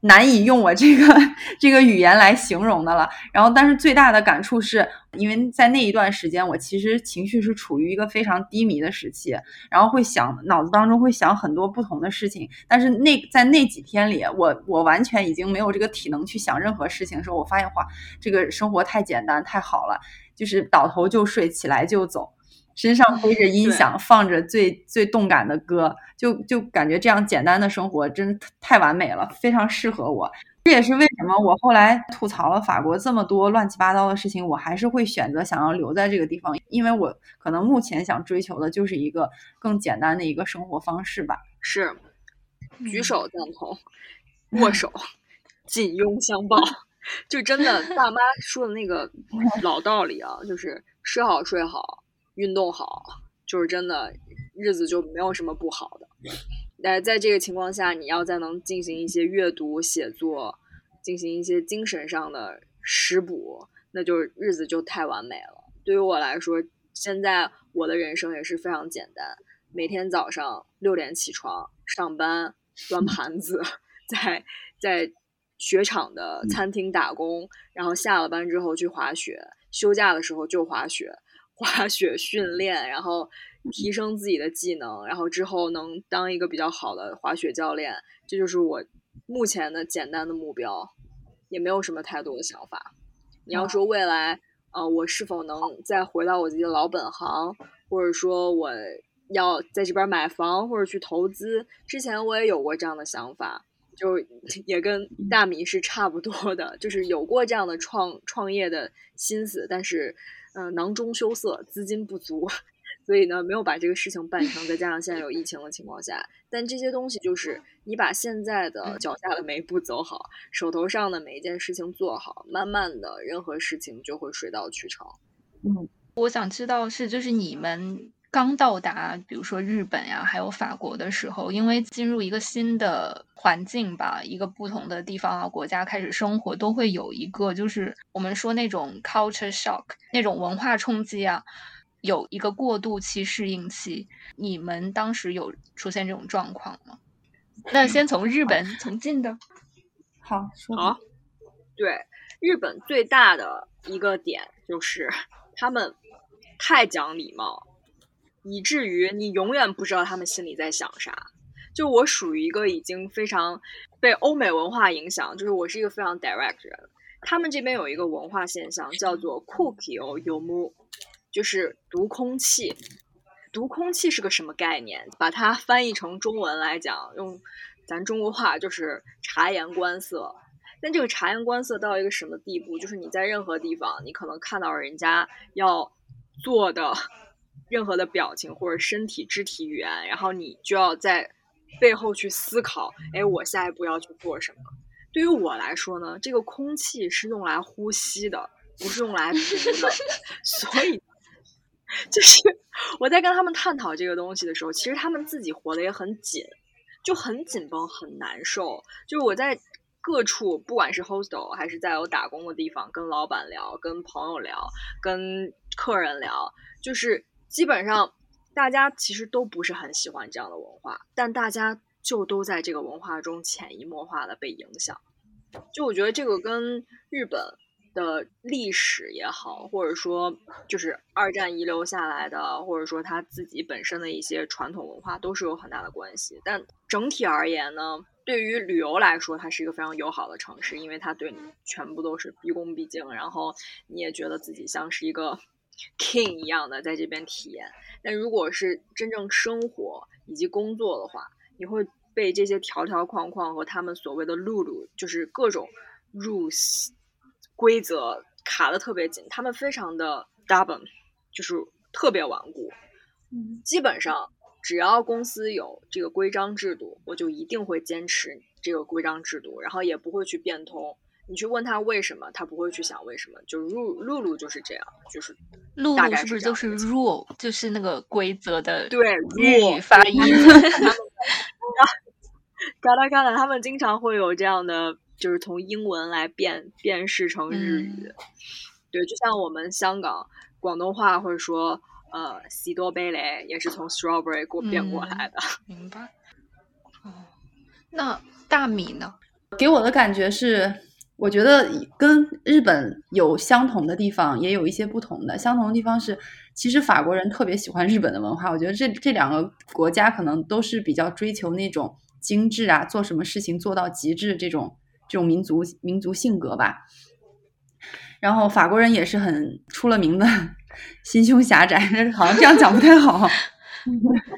难以用我这个 这个语言来形容的了。然后，但是最大的感触是，因为在那一段时间，我其实情绪是处于一个非常低迷的时期，然后会想脑子当中会想很多不同的事情。但是那在那几天里，我我完全已经没有这个体能去想任何事情的时候，我发现哇，这个生活太简单太好了，就是倒头就睡，起来就走。身上背着音响，放着最最动感的歌，就就感觉这样简单的生活真太完美了，非常适合我。这也是为什么我后来吐槽了法国这么多乱七八糟的事情，我还是会选择想要留在这个地方，因为我可能目前想追求的就是一个更简单的一个生活方式吧。是，举手赞同，握手，紧拥相抱，就真的大妈说的那个老道理啊，就是吃好睡好。运动好，就是真的日子就没有什么不好的。那在这个情况下，你要再能进行一些阅读、写作，进行一些精神上的食补，那就日子就太完美了。对于我来说，现在我的人生也是非常简单，每天早上六点起床上班，端盘子，在在雪场的餐厅打工，然后下了班之后去滑雪，休假的时候就滑雪。滑雪训练，然后提升自己的技能，然后之后能当一个比较好的滑雪教练，这就是我目前的简单的目标，也没有什么太多的想法。你要说未来，呃，我是否能再回到我自己的老本行，或者说我要在这边买房或者去投资，之前我也有过这样的想法，就 也跟大米是差不多的，就是有过这样的创创业的心思，但是。嗯，囊中羞涩，资金不足，所以呢，没有把这个事情办成。再加上现在有疫情的情况下，但这些东西就是你把现在的脚下的每一步走好，手头上的每一件事情做好，慢慢的，任何事情就会水到渠成。嗯，我想知道是就是你们刚到达，比如说日本呀，还有法国的时候，因为进入一个新的环境吧，一个不同的地方啊，国家开始生活，都会有一个就是我们说那种 culture shock，那种文化冲击啊，有一个过渡期、适应期。你们当时有出现这种状况吗？那先从日本，从近的。好，说好，对，日本最大的一个点就是他们太讲礼貌，以至于你永远不知道他们心里在想啥。就我属于一个已经非常被欧美文化影响，就是我是一个非常 direct 人。他们这边有一个文化现象叫做 “cookie 有木”，就是读空气。读空气是个什么概念？把它翻译成中文来讲，用咱中国话就是察言观色。但这个察言观色到一个什么地步？就是你在任何地方，你可能看到人家要做的任何的表情或者身体肢体语言，然后你就要在背后去思考：哎，我下一步要去做什么？对于我来说呢，这个空气是用来呼吸的，不是用来读的，所以。就是我在跟他们探讨这个东西的时候，其实他们自己活得也很紧，就很紧绷，很难受。就是我在各处，不管是 hostel 还是在我打工的地方，跟老板聊、跟朋友聊、跟客人聊，就是基本上大家其实都不是很喜欢这样的文化，但大家就都在这个文化中潜移默化的被影响。就我觉得这个跟日本。的历史也好，或者说就是二战遗留下来的，或者说他自己本身的一些传统文化，都是有很大的关系。但整体而言呢，对于旅游来说，它是一个非常友好的城市，因为它对你全部都是毕恭毕敬，然后你也觉得自己像是一个 king 一样的在这边体验。但如果是真正生活以及工作的话，你会被这些条条框框和他们所谓的路路，就是各种 rules。规则卡的特别紧，他们非常的 stubborn，就是特别顽固。嗯，基本上只要公司有这个规章制度，我就一定会坚持这个规章制度，然后也不会去变通。你去问他为什么，他不会去想为什么。就露露露就是这样，就是露露是不是就是 rule，就是那个规则的对日语发音。嘎啦嘎啦，他们经常会有这样的。就是从英文来变变释成日语，对，就像我们香港广东话或者说呃西多贝雷也是从 strawberry 过变过来的。明白。哦，那大米呢？给我的感觉是，我觉得跟日本有相同的地方，也有一些不同的。相同的地方是，其实法国人特别喜欢日本的文化。我觉得这这两个国家可能都是比较追求那种精致啊，做什么事情做到极致这种。这种民族民族性格吧，然后法国人也是很出了名的心胸狭窄，好像这样讲不太好。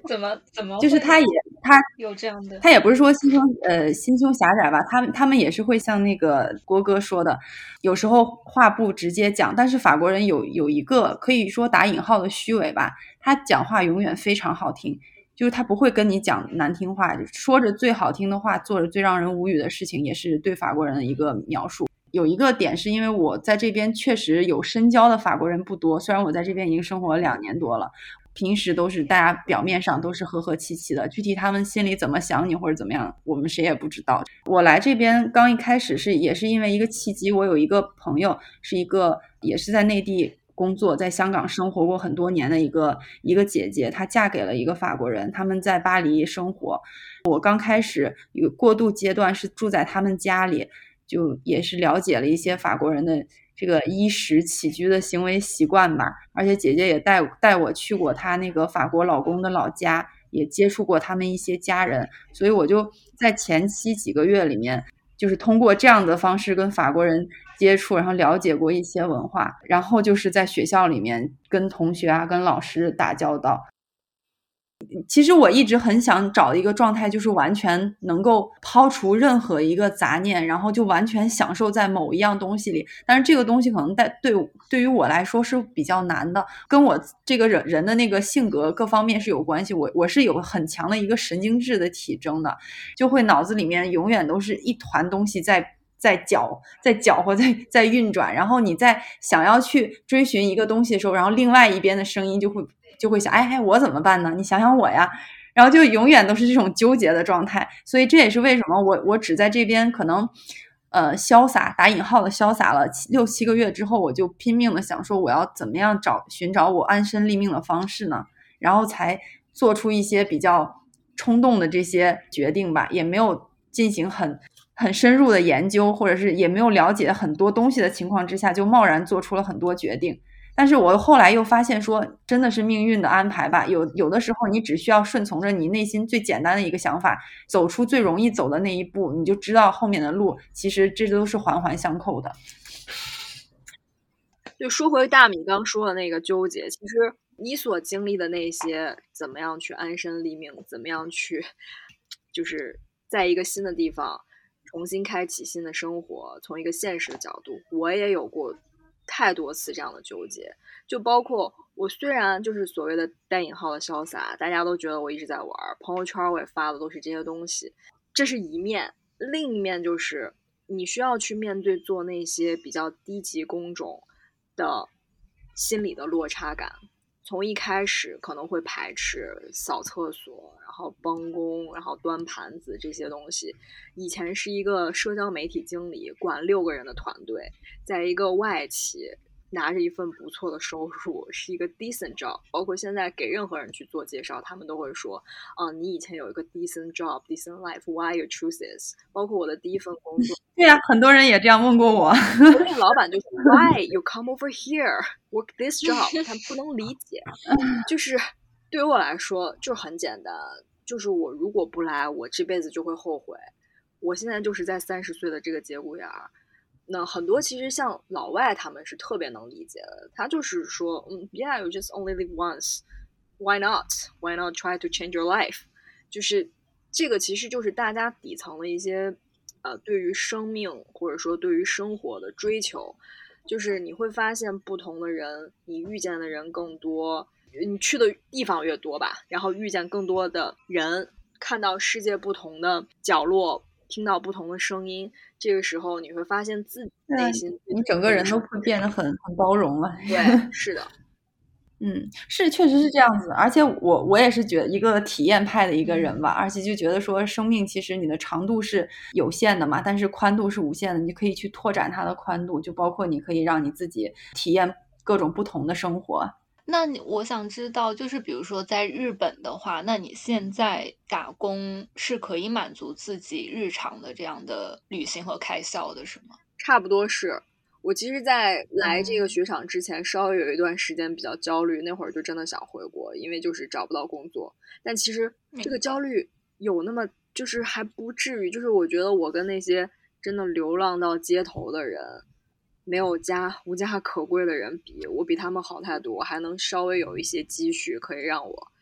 怎 么怎么？就是他也他有这样的，他也不是说心胸呃心胸狭窄吧，他们他们也是会像那个郭哥说的，有时候话不直接讲，但是法国人有有一个可以说打引号的虚伪吧，他讲话永远非常好听。就是他不会跟你讲难听话，说着最好听的话，做着最让人无语的事情，也是对法国人的一个描述。有一个点是因为我在这边确实有深交的法国人不多，虽然我在这边已经生活了两年多了，平时都是大家表面上都是和和气气的，具体他们心里怎么想你或者怎么样，我们谁也不知道。我来这边刚一开始是也是因为一个契机，我有一个朋友是一个也是在内地。工作在香港生活过很多年的一个一个姐姐，她嫁给了一个法国人，他们在巴黎生活。我刚开始有过渡阶段是住在他们家里，就也是了解了一些法国人的这个衣食起居的行为习惯吧。而且姐姐也带带我去过她那个法国老公的老家，也接触过他们一些家人，所以我就在前期几个月里面。就是通过这样的方式跟法国人接触，然后了解过一些文化，然后就是在学校里面跟同学啊、跟老师打交道。其实我一直很想找一个状态，就是完全能够抛除任何一个杂念，然后就完全享受在某一样东西里。但是这个东西可能在对对于我来说是比较难的，跟我这个人人的那个性格各方面是有关系。我我是有很强的一个神经质的体征的，就会脑子里面永远都是一团东西在在搅在搅和在在运转。然后你在想要去追寻一个东西的时候，然后另外一边的声音就会。就会想，哎哎，我怎么办呢？你想想我呀，然后就永远都是这种纠结的状态。所以这也是为什么我我只在这边可能，呃，潇洒打引号的潇洒了六七个月之后，我就拼命的想说，我要怎么样找寻找我安身立命的方式呢？然后才做出一些比较冲动的这些决定吧，也没有进行很。很深入的研究，或者是也没有了解很多东西的情况之下，就贸然做出了很多决定。但是我后来又发现，说真的是命运的安排吧。有有的时候，你只需要顺从着你内心最简单的一个想法，走出最容易走的那一步，你就知道后面的路其实这都是环环相扣的。就说回大米刚说的那个纠结，其实你所经历的那些，怎么样去安身立命，怎么样去，就是在一个新的地方。重新开启新的生活，从一个现实的角度，我也有过太多次这样的纠结。就包括我虽然就是所谓的带引号的潇洒，大家都觉得我一直在玩，朋友圈我也发的都是这些东西，这是一面。另一面就是你需要去面对做那些比较低级工种的心理的落差感。从一开始可能会排斥扫厕所，后帮工，然后端盘子这些东西。以前是一个社交媒体经理，管六个人的团队，在一个外企。拿着一份不错的收入，是一个 decent job。包括现在给任何人去做介绍，他们都会说：“啊，你以前有一个 decent job, decent life, why you choose this？” 包括我的第一份工作，对呀，很多人也这样问过我。那个老板就说：“Why you come over here work this job？” 他不能理解。就是对于我来说，就是很简单，就是我如果不来，我这辈子就会后悔。我现在就是在三十岁的这个节骨眼儿。那很多其实像老外他们是特别能理解的，他就是说，嗯，Yeah, you just only live once, why not? Why not try to change your life? 就是这个其实就是大家底层的一些呃对于生命或者说对于生活的追求，就是你会发现不同的人，你遇见的人更多，你去的地方越多吧，然后遇见更多的人，看到世界不同的角落。听到不同的声音，这个时候你会发现自己内心，你整个人都会变得很很包容了。对，是的，嗯，是，确实是这样子。而且我我也是觉得一个体验派的一个人吧，而且就觉得说，生命其实你的长度是有限的嘛，但是宽度是无限的，你可以去拓展它的宽度，就包括你可以让你自己体验各种不同的生活。那你我想知道，就是比如说在日本的话，那你现在打工是可以满足自己日常的这样的旅行和开销的，是吗？差不多是。我其实，在来这个雪场之前，稍微有一段时间比较焦虑，那会儿就真的想回国，因为就是找不到工作。但其实这个焦虑有那么，就是还不至于，就是我觉得我跟那些真的流浪到街头的人。没有家无家可归的人比我比他们好太多，我还能稍微有一些积蓄，可以让我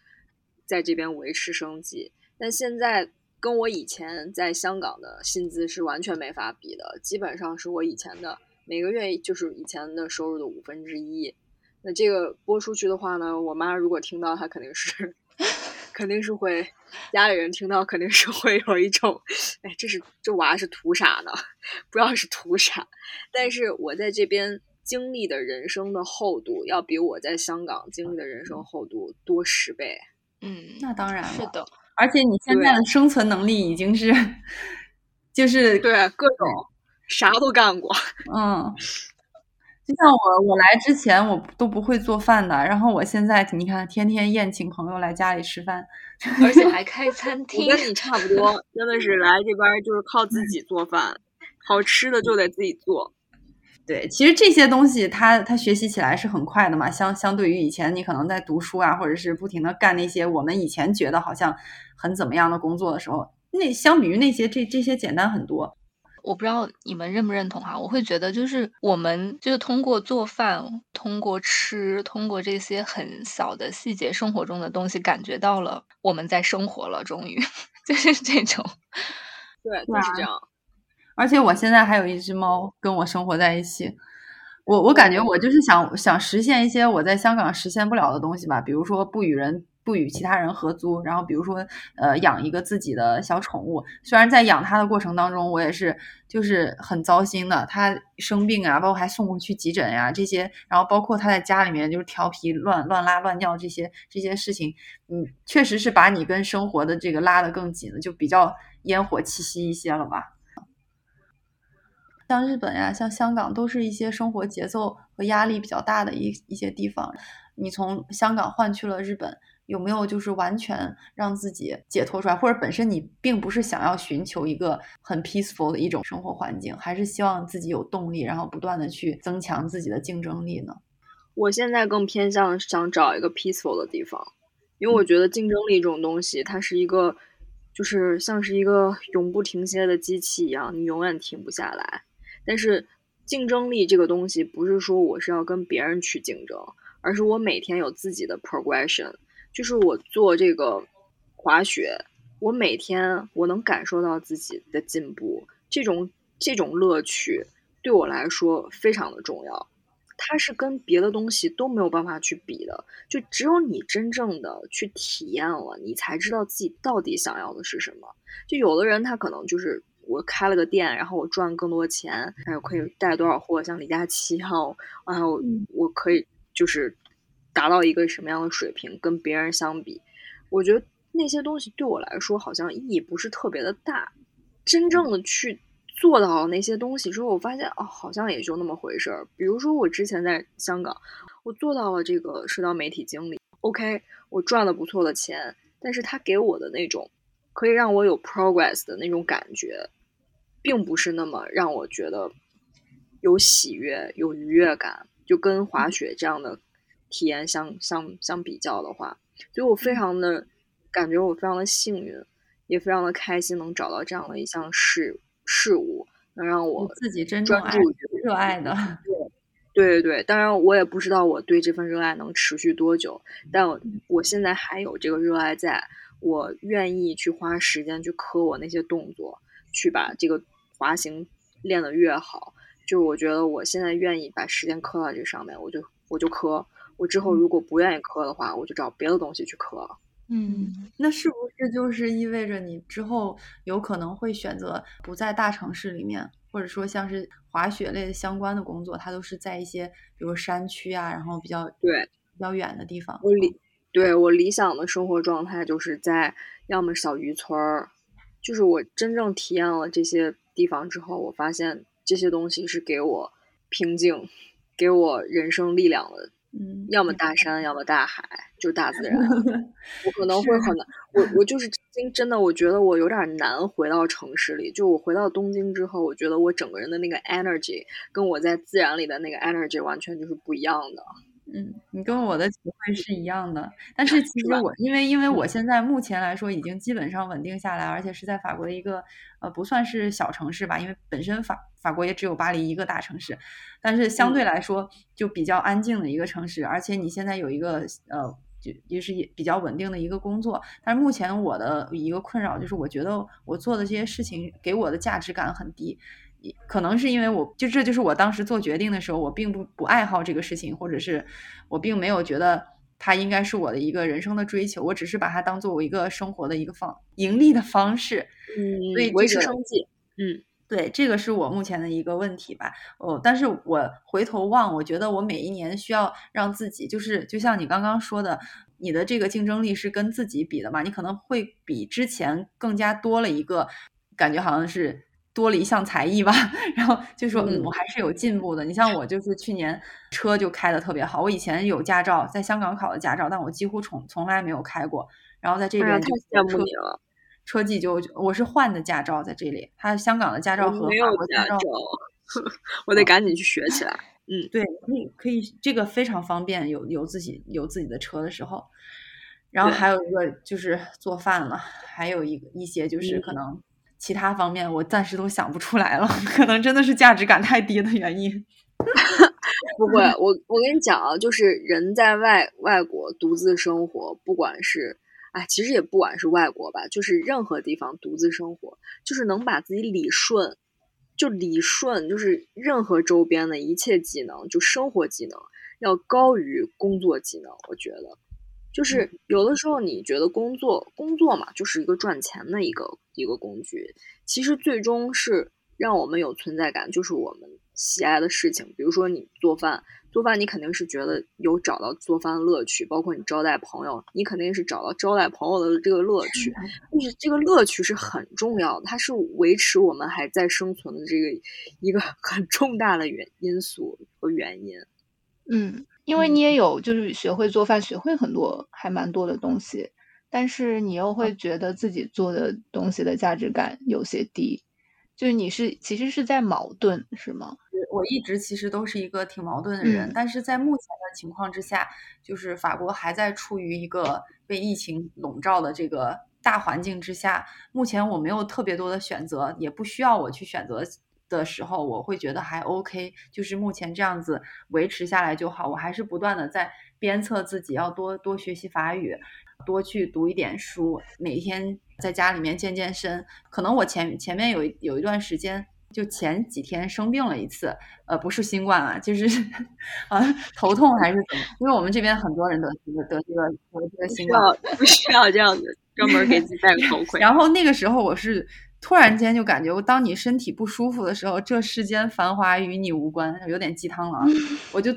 在这边维持生计。但现在跟我以前在香港的薪资是完全没法比的，基本上是我以前的每个月就是以前的收入的五分之一。那这个播出去的话呢，我妈如果听到，她肯定是。肯定是会，家里人听到肯定是会有一种，哎，这是这娃是图啥呢？不知道是图啥。但是我在这边经历的人生的厚度，要比我在香港经历的人生厚度多十倍。嗯，那当然是的。而且你现在的生存能力已经是，就是对各种啥都干过。嗯。就像我，我来之前我都不会做饭的，然后我现在你看，天天宴请朋友来家里吃饭，而且还开餐厅，跟你差不多，真的是来这边就是靠自己做饭，好吃的就得自己做。对，其实这些东西他他学习起来是很快的嘛，相相对于以前你可能在读书啊，或者是不停的干那些我们以前觉得好像很怎么样的工作的时候，那相比于那些这这些简单很多。我不知道你们认不认同哈，我会觉得就是我们就是通过做饭、通过吃、通过这些很小的细节生活中的东西，感觉到了我们在生活了，终于 就是这种，对，就是这样。而且我现在还有一只猫跟我生活在一起，我我感觉我就是想想实现一些我在香港实现不了的东西吧，比如说不与人。不与其他人合租，然后比如说呃养一个自己的小宠物。虽然在养它的过程当中，我也是就是很糟心的，它生病啊，包括还送过去急诊呀、这些，然后包括它在家里面就是调皮乱乱拉乱尿这些这些事情，嗯，确实是把你跟生活的这个拉得更紧了，就比较烟火气息一些了吧。像日本呀，像香港，都是一些生活节奏和压力比较大的一一些地方。你从香港换去了日本，有没有就是完全让自己解脱出来？或者本身你并不是想要寻求一个很 peaceful 的一种生活环境，还是希望自己有动力，然后不断的去增强自己的竞争力呢？我现在更偏向想找一个 peaceful 的地方，因为我觉得竞争力这种东西，它是一个，就是像是一个永不停歇的机器一样，你永远停不下来。但是竞争力这个东西，不是说我是要跟别人去竞争，而是我每天有自己的 progression。就是我做这个滑雪，我每天我能感受到自己的进步，这种这种乐趣对我来说非常的重要。它是跟别的东西都没有办法去比的，就只有你真正的去体验了，你才知道自己到底想要的是什么。就有的人他可能就是。我开了个店，然后我赚更多钱，还有可以带多少货，像李佳琦，然后，然后我可以就是达到一个什么样的水平，跟别人相比，我觉得那些东西对我来说好像意义不是特别的大。真正的去做到那些东西之后，我发现哦，好像也就那么回事儿。比如说我之前在香港，我做到了这个社交媒体经理，OK，我赚了不错的钱，但是他给我的那种可以让我有 progress 的那种感觉。并不是那么让我觉得有喜悦、有愉悦感，就跟滑雪这样的体验相相相比较的话，所以我非常的感觉我非常的幸运，也非常的开心，能找到这样的一项事事物，能让我自己真正爱、热爱的。对对对，当然我也不知道我对这份热爱能持续多久，但我我现在还有这个热爱，在我愿意去花时间去磕我那些动作。去把这个滑行练得越好，就我觉得我现在愿意把时间磕到这上面，我就我就磕。我之后如果不愿意磕的话，我就找别的东西去磕。嗯，那是不是就是意味着你之后有可能会选择不在大城市里面，或者说像是滑雪类的相关的工作，它都是在一些比如山区啊，然后比较对比较远的地方。我理对我理想的生活状态就是在要么小渔村儿。就是我真正体验了这些地方之后，我发现这些东西是给我平静、给我人生力量的。嗯，要么大山，要么大海，就大自然。我可能会很难，我我就是真真的，我觉得我有点难回到城市里。就我回到东京之后，我觉得我整个人的那个 energy 跟我在自然里的那个 energy 完全就是不一样的。嗯，你跟我的体会是一样的，但是 其实我因为因为我？现在目前来说已经基本上稳定下来，而且是在法国的一个呃不算是小城市吧，因为本身法法国也只有巴黎一个大城市，但是相对来说就比较安静的一个城市，而且你现在有一个呃就也是比较稳定的一个工作，但是目前我的一个困扰就是我觉得我做的这些事情给我的价值感很低。可能是因为我就这就是我当时做决定的时候，我并不不爱好这个事情，或者是我并没有觉得它应该是我的一个人生的追求，我只是把它当做我一个生活的一个方盈利的方式，嗯，所以维持生计，嗯，对，这个是我目前的一个问题吧。哦，但是我回头望，我觉得我每一年需要让自己，就是就像你刚刚说的，你的这个竞争力是跟自己比的嘛，你可能会比之前更加多了一个感觉，好像是。多了一项才艺吧，然后就说嗯，我还是有进步的。你像我，就是去年车就开的特别好。我以前有驾照，在香港考的驾照，但我几乎从从来没有开过。然后在这边太羡慕你了，车技就我是换的驾照在这里。他香港的驾照和法国驾照，我得赶紧去学起来。嗯，对，可以可以，这个非常方便。有有自己有自己的车的时候，然后还有一个就是做饭了，还有一个一些就是可能。其他方面我暂时都想不出来了，可能真的是价值感太低的原因。不会，我我跟你讲啊，就是人在外外国独自生活，不管是哎，其实也不管是外国吧，就是任何地方独自生活，就是能把自己理顺，就理顺，就是任何周边的一切技能，就生活技能要高于工作技能，我觉得。就是有的时候你觉得工作工作嘛，就是一个赚钱的一个一个工具，其实最终是让我们有存在感，就是我们喜爱的事情，比如说你做饭。做饭，你肯定是觉得有找到做饭的乐趣，包括你招待朋友，你肯定是找到招待朋友的这个乐趣。就是这个乐趣是很重要的，它是维持我们还在生存的这个一个 很重大的原因素和原因。嗯，因为你也。有就是学会做饭，学会很多还蛮多的东西，但是你又会觉得自己做的东西的价值感有些低，就是你是其实是在矛盾，是吗？我一直其实都是一个挺矛盾的人，但是在目前的情况之下，就是法国还在处于一个被疫情笼罩的这个大环境之下，目前我没有特别多的选择，也不需要我去选择的时候，我会觉得还 OK，就是目前这样子维持下来就好。我还是不断的在鞭策自己，要多多学习法语，多去读一点书，每天在家里面健健身。可能我前前面有有一段时间。就前几天生病了一次，呃，不是新冠啊，就是 啊头痛还是怎么？因为我们这边很多人得这个得这个得这个新冠，不需要这样子专门给自己戴个头盔。然后那个时候我是突然间就感觉，当你身体不舒服的时候，这世间繁华与你无关，有点鸡汤了。我就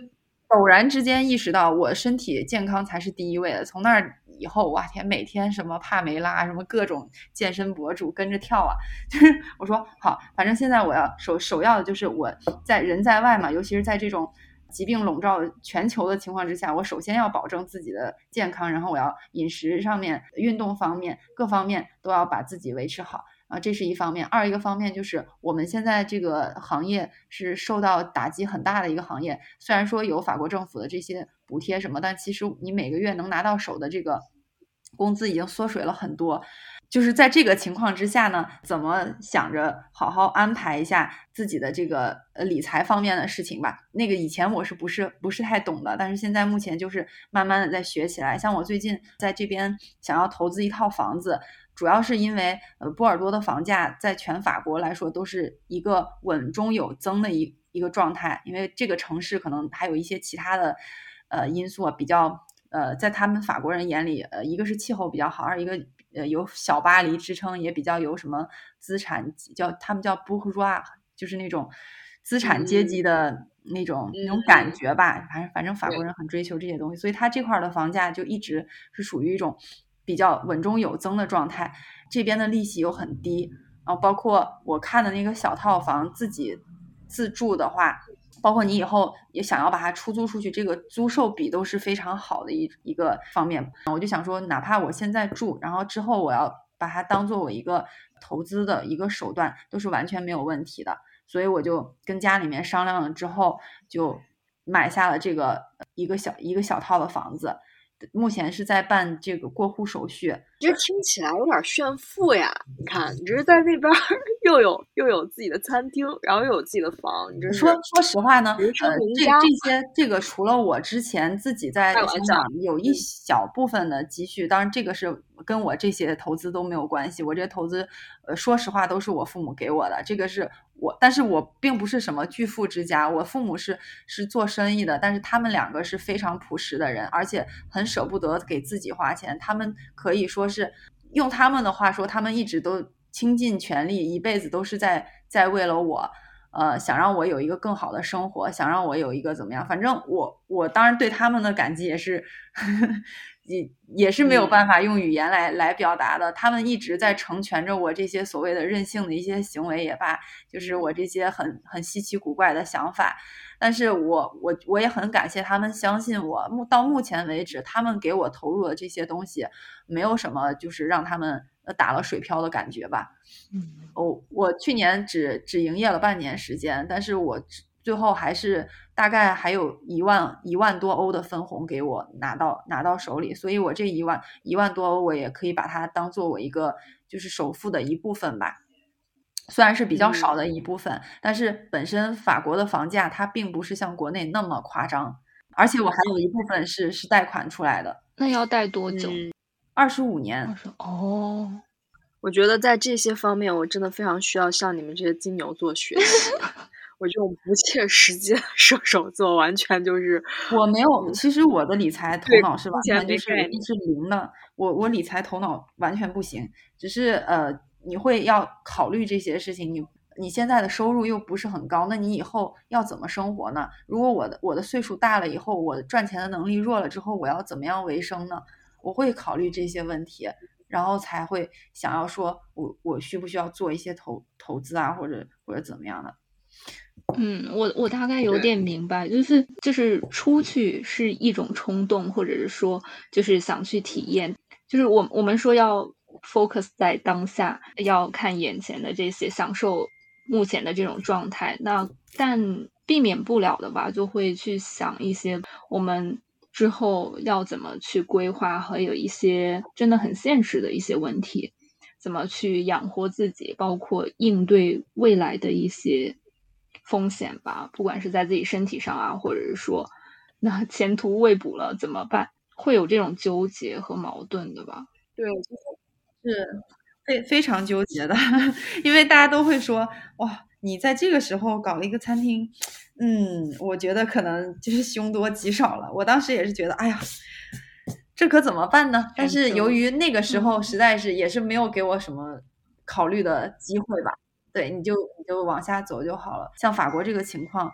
偶然之间意识到，我身体健康才是第一位的。从那儿。以后哇天，每天什么帕梅拉，什么各种健身博主跟着跳啊，就是我说好，反正现在我要首首要的就是我在人在外嘛，尤其是在这种疾病笼罩全球的情况之下，我首先要保证自己的健康，然后我要饮食上面、运动方面各方面都要把自己维持好。啊，这是一方面，二一个方面就是我们现在这个行业是受到打击很大的一个行业。虽然说有法国政府的这些补贴什么，但其实你每个月能拿到手的这个工资已经缩水了很多。就是在这个情况之下呢，怎么想着好好安排一下自己的这个呃理财方面的事情吧？那个以前我是不是不是太懂的，但是现在目前就是慢慢的在学起来。像我最近在这边想要投资一套房子。主要是因为，呃，波尔多的房价在全法国来说都是一个稳中有增的一一个状态，因为这个城市可能还有一些其他的，呃，因素啊，比较，呃，在他们法国人眼里，呃，一个是气候比较好，二一个，呃，有小巴黎支撑，也比较有什么资产，叫他们叫 bourgeois，就是那种资产阶级。的那种那种感觉吧，反正反正法国人很追求这些东西，所以他这块的房价就一直是属于一种。比较稳中有增的状态，这边的利息又很低，然后包括我看的那个小套房，自己自住的话，包括你以后也想要把它出租出去，这个租售比都是非常好的一一个方面。我就想说，哪怕我现在住，然后之后我要把它当做我一个投资的一个手段，都是完全没有问题的。所以我就跟家里面商量了之后，就买下了这个一个小一个小套的房子。目前是在办这个过户手续，这听起来有点炫富呀！你看，你这是在那边又有又有自己的餐厅，然后又有自己的房，你这说说实话呢？呃，这这些这个除了我之前自己在香港有一小部分的积蓄，当然这个是跟我这些投资都没有关系。我这些投资，呃，说实话都是我父母给我的，这个是。我，但是我并不是什么巨富之家，我父母是是做生意的，但是他们两个是非常朴实的人，而且很舍不得给自己花钱。他们可以说是用他们的话说，他们一直都倾尽全力，一辈子都是在在为了我，呃，想让我有一个更好的生活，想让我有一个怎么样？反正我我当然对他们的感激也是。也也是没有办法用语言来来表达的。他们一直在成全着我这些所谓的任性的一些行为也罢，就是我这些很很稀奇古怪的想法。但是我我我也很感谢他们相信我。目到目前为止，他们给我投入的这些东西，没有什么就是让他们打了水漂的感觉吧。嗯，我我去年只只营业了半年时间，但是我。最后还是大概还有一万一万多欧的分红给我拿到拿到手里，所以我这一万一万多欧我也可以把它当做我一个就是首付的一部分吧，虽然是比较少的一部分，但是本身法国的房价它并不是像国内那么夸张，而且我还有一部分是是贷款出来的。那要贷多久？二十五年。哦，我觉得在这些方面我真的非常需要向你们这些金牛座学习。我这种不切实际的 射手座，完全就是我没有。其实我的理财头脑是完全就是是零的，我我理财头脑完全不行，只是呃，你会要考虑这些事情，你。你现在的收入又不是很高，那你以后要怎么生活呢？如果我的我的岁数大了以后，我赚钱的能力弱了之后，我要怎么样为生呢？我会考虑这些问题，然后才会想要说我我需不需要做一些投投资啊，或者或者怎么样的。嗯，我我大概有点明白，就是就是出去是一种冲动，或者是说就是想去体验，就是我我们说要 focus 在当下，要看眼前的这些，享受目前的这种状态。那但避免不了的吧，就会去想一些我们之后要怎么去规划，和有一些真的很现实的一些问题，怎么去养活自己，包括应对未来的一些风险吧，不管是在自己身体上啊，或者是说那前途未卜了怎么办，会有这种纠结和矛盾的吧？对，就是非非常纠结的，因为大家都会说，哇，你在这个时候搞了一个餐厅，嗯，我觉得可能就是 凶多吉少了。我当时也是觉得，哎呀，这可怎么办呢？但是由于那个时候实在是也是没有给我什么考虑的机会吧，对，你就你就往下走就好了。像法国这个情况，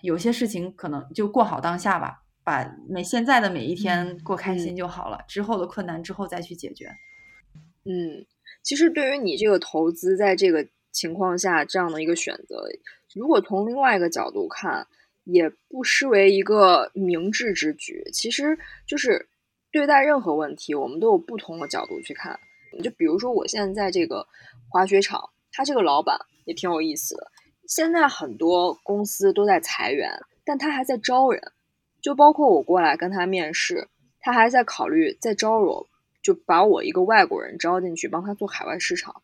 有些事情可能就过好当下吧，把每现在的每一天过开心就好了，之后的困难之后再去解决。嗯，其实对于你这个投资，在这个情况下这样的一个选择，如果从另外一个角度看，也不失为一个明智之举。其实就是对待任何问题，我们都有不同的角度去看。就比如说，我现在在这个滑雪场，他这个老板也挺有意思的。现在很多公司都在裁员，但他还在招人。就包括我过来跟他面试，他还在考虑再招我。就把我一个外国人招进去帮他做海外市场，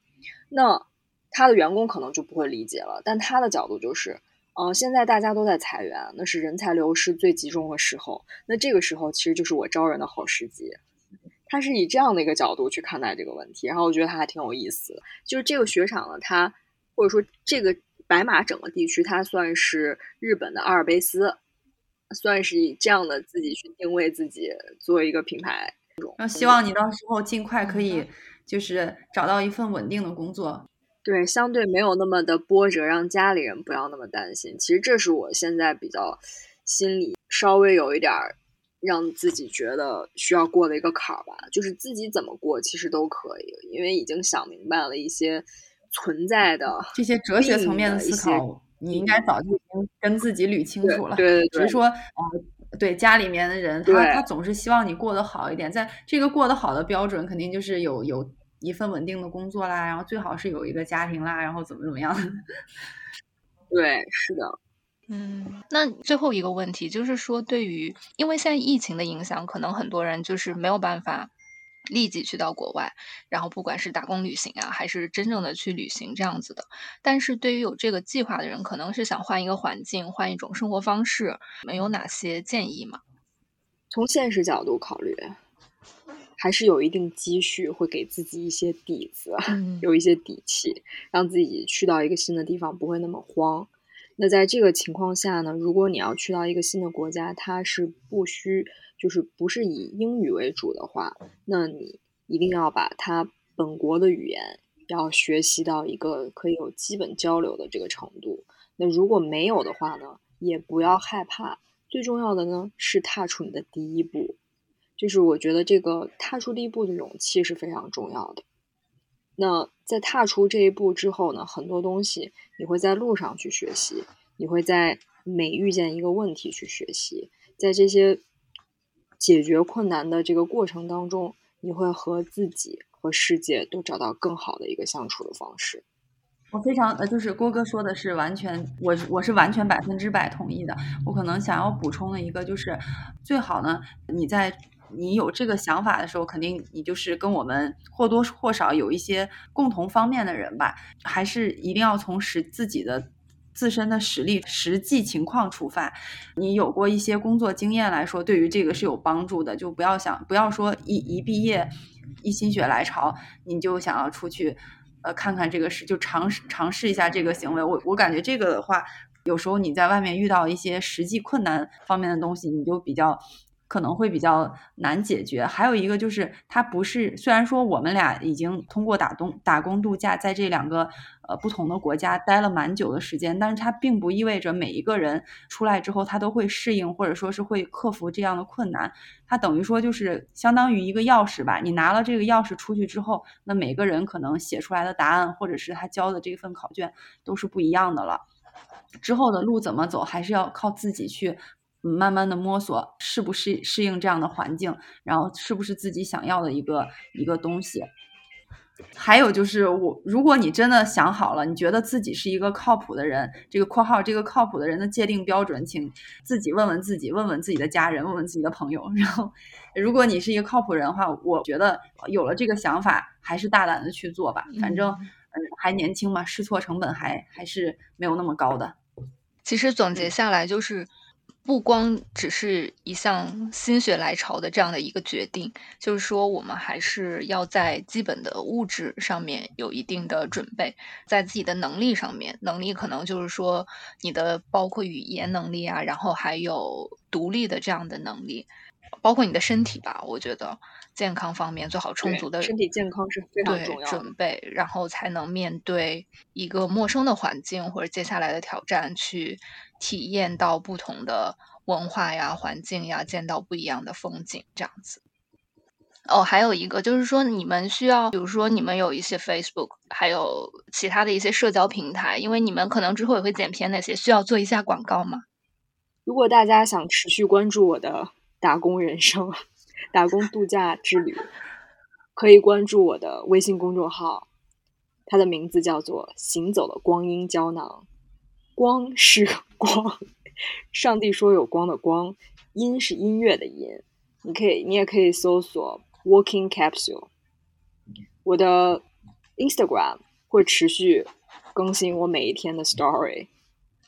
那他的员工可能就不会理解了。但他的角度就是，嗯、现在大家都在裁员，那是人才流失最集中的时候，那这个时候其实就是我招人的好时机。他是以这样的一个角度去看待这个问题，然后我觉得他还挺有意思的。就是这个雪场呢，它或者说这个白马整个地区，它算是日本的阿尔卑斯，算是以这样的自己去定位自己，做一个品牌。然后希望你到时候尽快可以就是找到一份稳定的工作。对，相对没有那么的波折，让家里人不要那么担心。其实这是我现在比较心里稍微有一点儿让自己觉得需要过的一个坎儿吧，就是自己怎么过其实都可以，因为已经想明白了一些存在的这些哲学层面的思考，你应该早就已经跟自己捋清楚了。对对对只是说，呃，对家里面的人，他他总是希望你过得好一点，在这个过得好的标准，肯定就是有有一份稳定的工作啦，然后最好是有一个家庭啦，然后怎么怎么样。对，是的，嗯，那最后一个问题就是说，对于因为现在疫情的影响，可能很多人就是没有办法立即去到国外，然后不管是打工旅行啊，还是真正的去旅行这样子的。但是对于有这个计划的人，可能是想换一个环境，换一种生活方式，你们有哪些建议吗？从现实角度考虑，还是有一定积蓄，会给自己一些底子。嗯 有一些底气，让自己去到一个新的地方不会那么慌。那在这个情况下呢，如果你要去到一个新的国家，它是不需就是不是以英语为主的话，那你一定要把它本国的语言要学习到一个可以有基本交流的这个程度。那如果没有的话呢，也不要害怕。最重要的呢是踏出你的第一步，就是我觉得这个踏出第一步的勇气是非常重要的。那在踏出这一步之后呢，很多东西你会在路上去学习，你会在每遇见一个问题去学习，在这些解决困难的这个过程当中，你会和自己和世界都找到更好的一个相处的方式。我非常呃，就是郭哥说的是完全，我我是完全百分之百同意的。我可能想要补充的一个就是，最好呢，你在你有这个想法的时候，肯定你就是跟我们或多或少有一些共同方面的人吧，还是一定要从实自己的自身的实力、实际情况出发。你有过一些工作经验来说，对于这个是有帮助的。就不要想，不要说一一毕业一心血来潮，你就想要出去。呃，看看这个事，就尝试尝试一下这个行为。我我感觉这个的话，有时候你在外面遇到一些实际困难方面的东西，你就比较。可能会比较难解决。还有一个就是，它不是虽然说我们俩已经通过打工打工度假，在这两个呃不同的国家待了蛮久的时间，但是它并不意味着每一个人出来之后他都会适应，或者说是会克服这样的困难。它等于说就是相当于一个钥匙吧，你拿了这个钥匙出去之后，那每个人可能写出来的答案，或者是他交的这份考卷都是不一样的了。之后的路怎么走，还是要靠自己去。慢慢的摸索，适不适适应这样的环境，然后是不是自己想要的一个一个东西。还有就是我，如果你真的想好了，你觉得自己是一个靠谱的人，这个括号这个靠谱的人的界定标准，请自己问问自己，问问自己的家人，问问自己的朋友。然后，如果你是一个靠谱人的话，我觉得有了这个想法，还是大胆的去做吧。反正嗯还年轻嘛，试错成本还还是没有那么高的。其实总结下来就是。不光只是一项心血来潮的这样的一个决定，就是说我们还是要在基本的物质上面有一定的准备，在自己的能力上面，能力可能就是说你的包括语言能力啊，然后还有独立的这样的能力，包括你的身体吧，我觉得健康方面做好充足的身体健康是非常重要的准备，然后才能面对一个陌生的环境或者接下来的挑战去。体验到不同的文化呀、环境呀，见到不一样的风景，这样子。哦，还有一个就是说，你们需要，比如说你们有一些 Facebook，还有其他的一些社交平台，因为你们可能之后也会剪片那些，需要做一下广告吗？如果大家想持续关注我的打工人生、打工度假之旅，可以关注我的微信公众号，它的名字叫做“行走的光阴胶囊”。光是光，上帝说有光的光，音是音乐的音。你可以，你也可以搜索 “Walking Capsule”。我的 Instagram 会持续更新我每一天的 Story，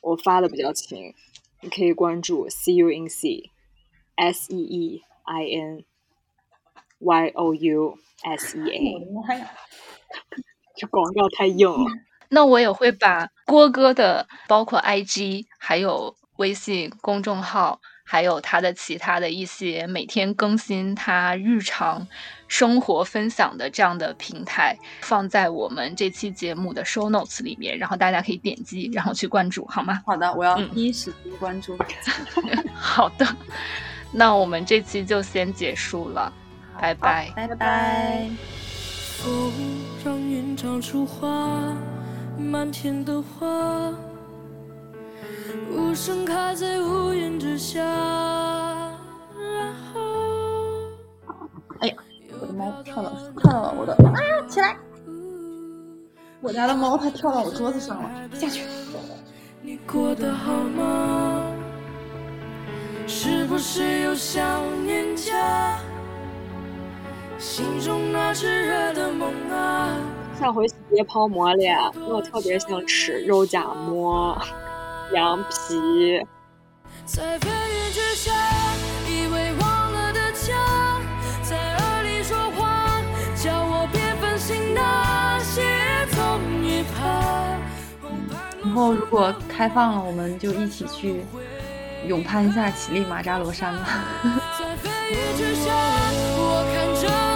我发的比较勤，你可以关注 “See You in sea”，S E E I N Y O U S E A。这广告太硬了。那我也会把郭哥的包括 IG，还有微信公众号，还有他的其他的一些每天更新他日常生活分享的这样的平台，放在我们这期节目的 show notes 里面，然后大家可以点击，然后去关注，好吗？好的，我要第一时间关注。好的，那我们这期就先结束了，拜拜，拜拜。风让云长出花。满天的花，无声开在乌云之下。然后，哎呀，我的猫跳到跳到了我的，啊，起来！我家的猫它跳到我桌子上了，下去。你过得好吗？是不是又想念家？心中那炽热的梦啊！下回别泡馍了，我特别想吃肉夹馍、羊皮。以后如果开放了，我们就一起去勇攀一下乞力马扎罗山吧。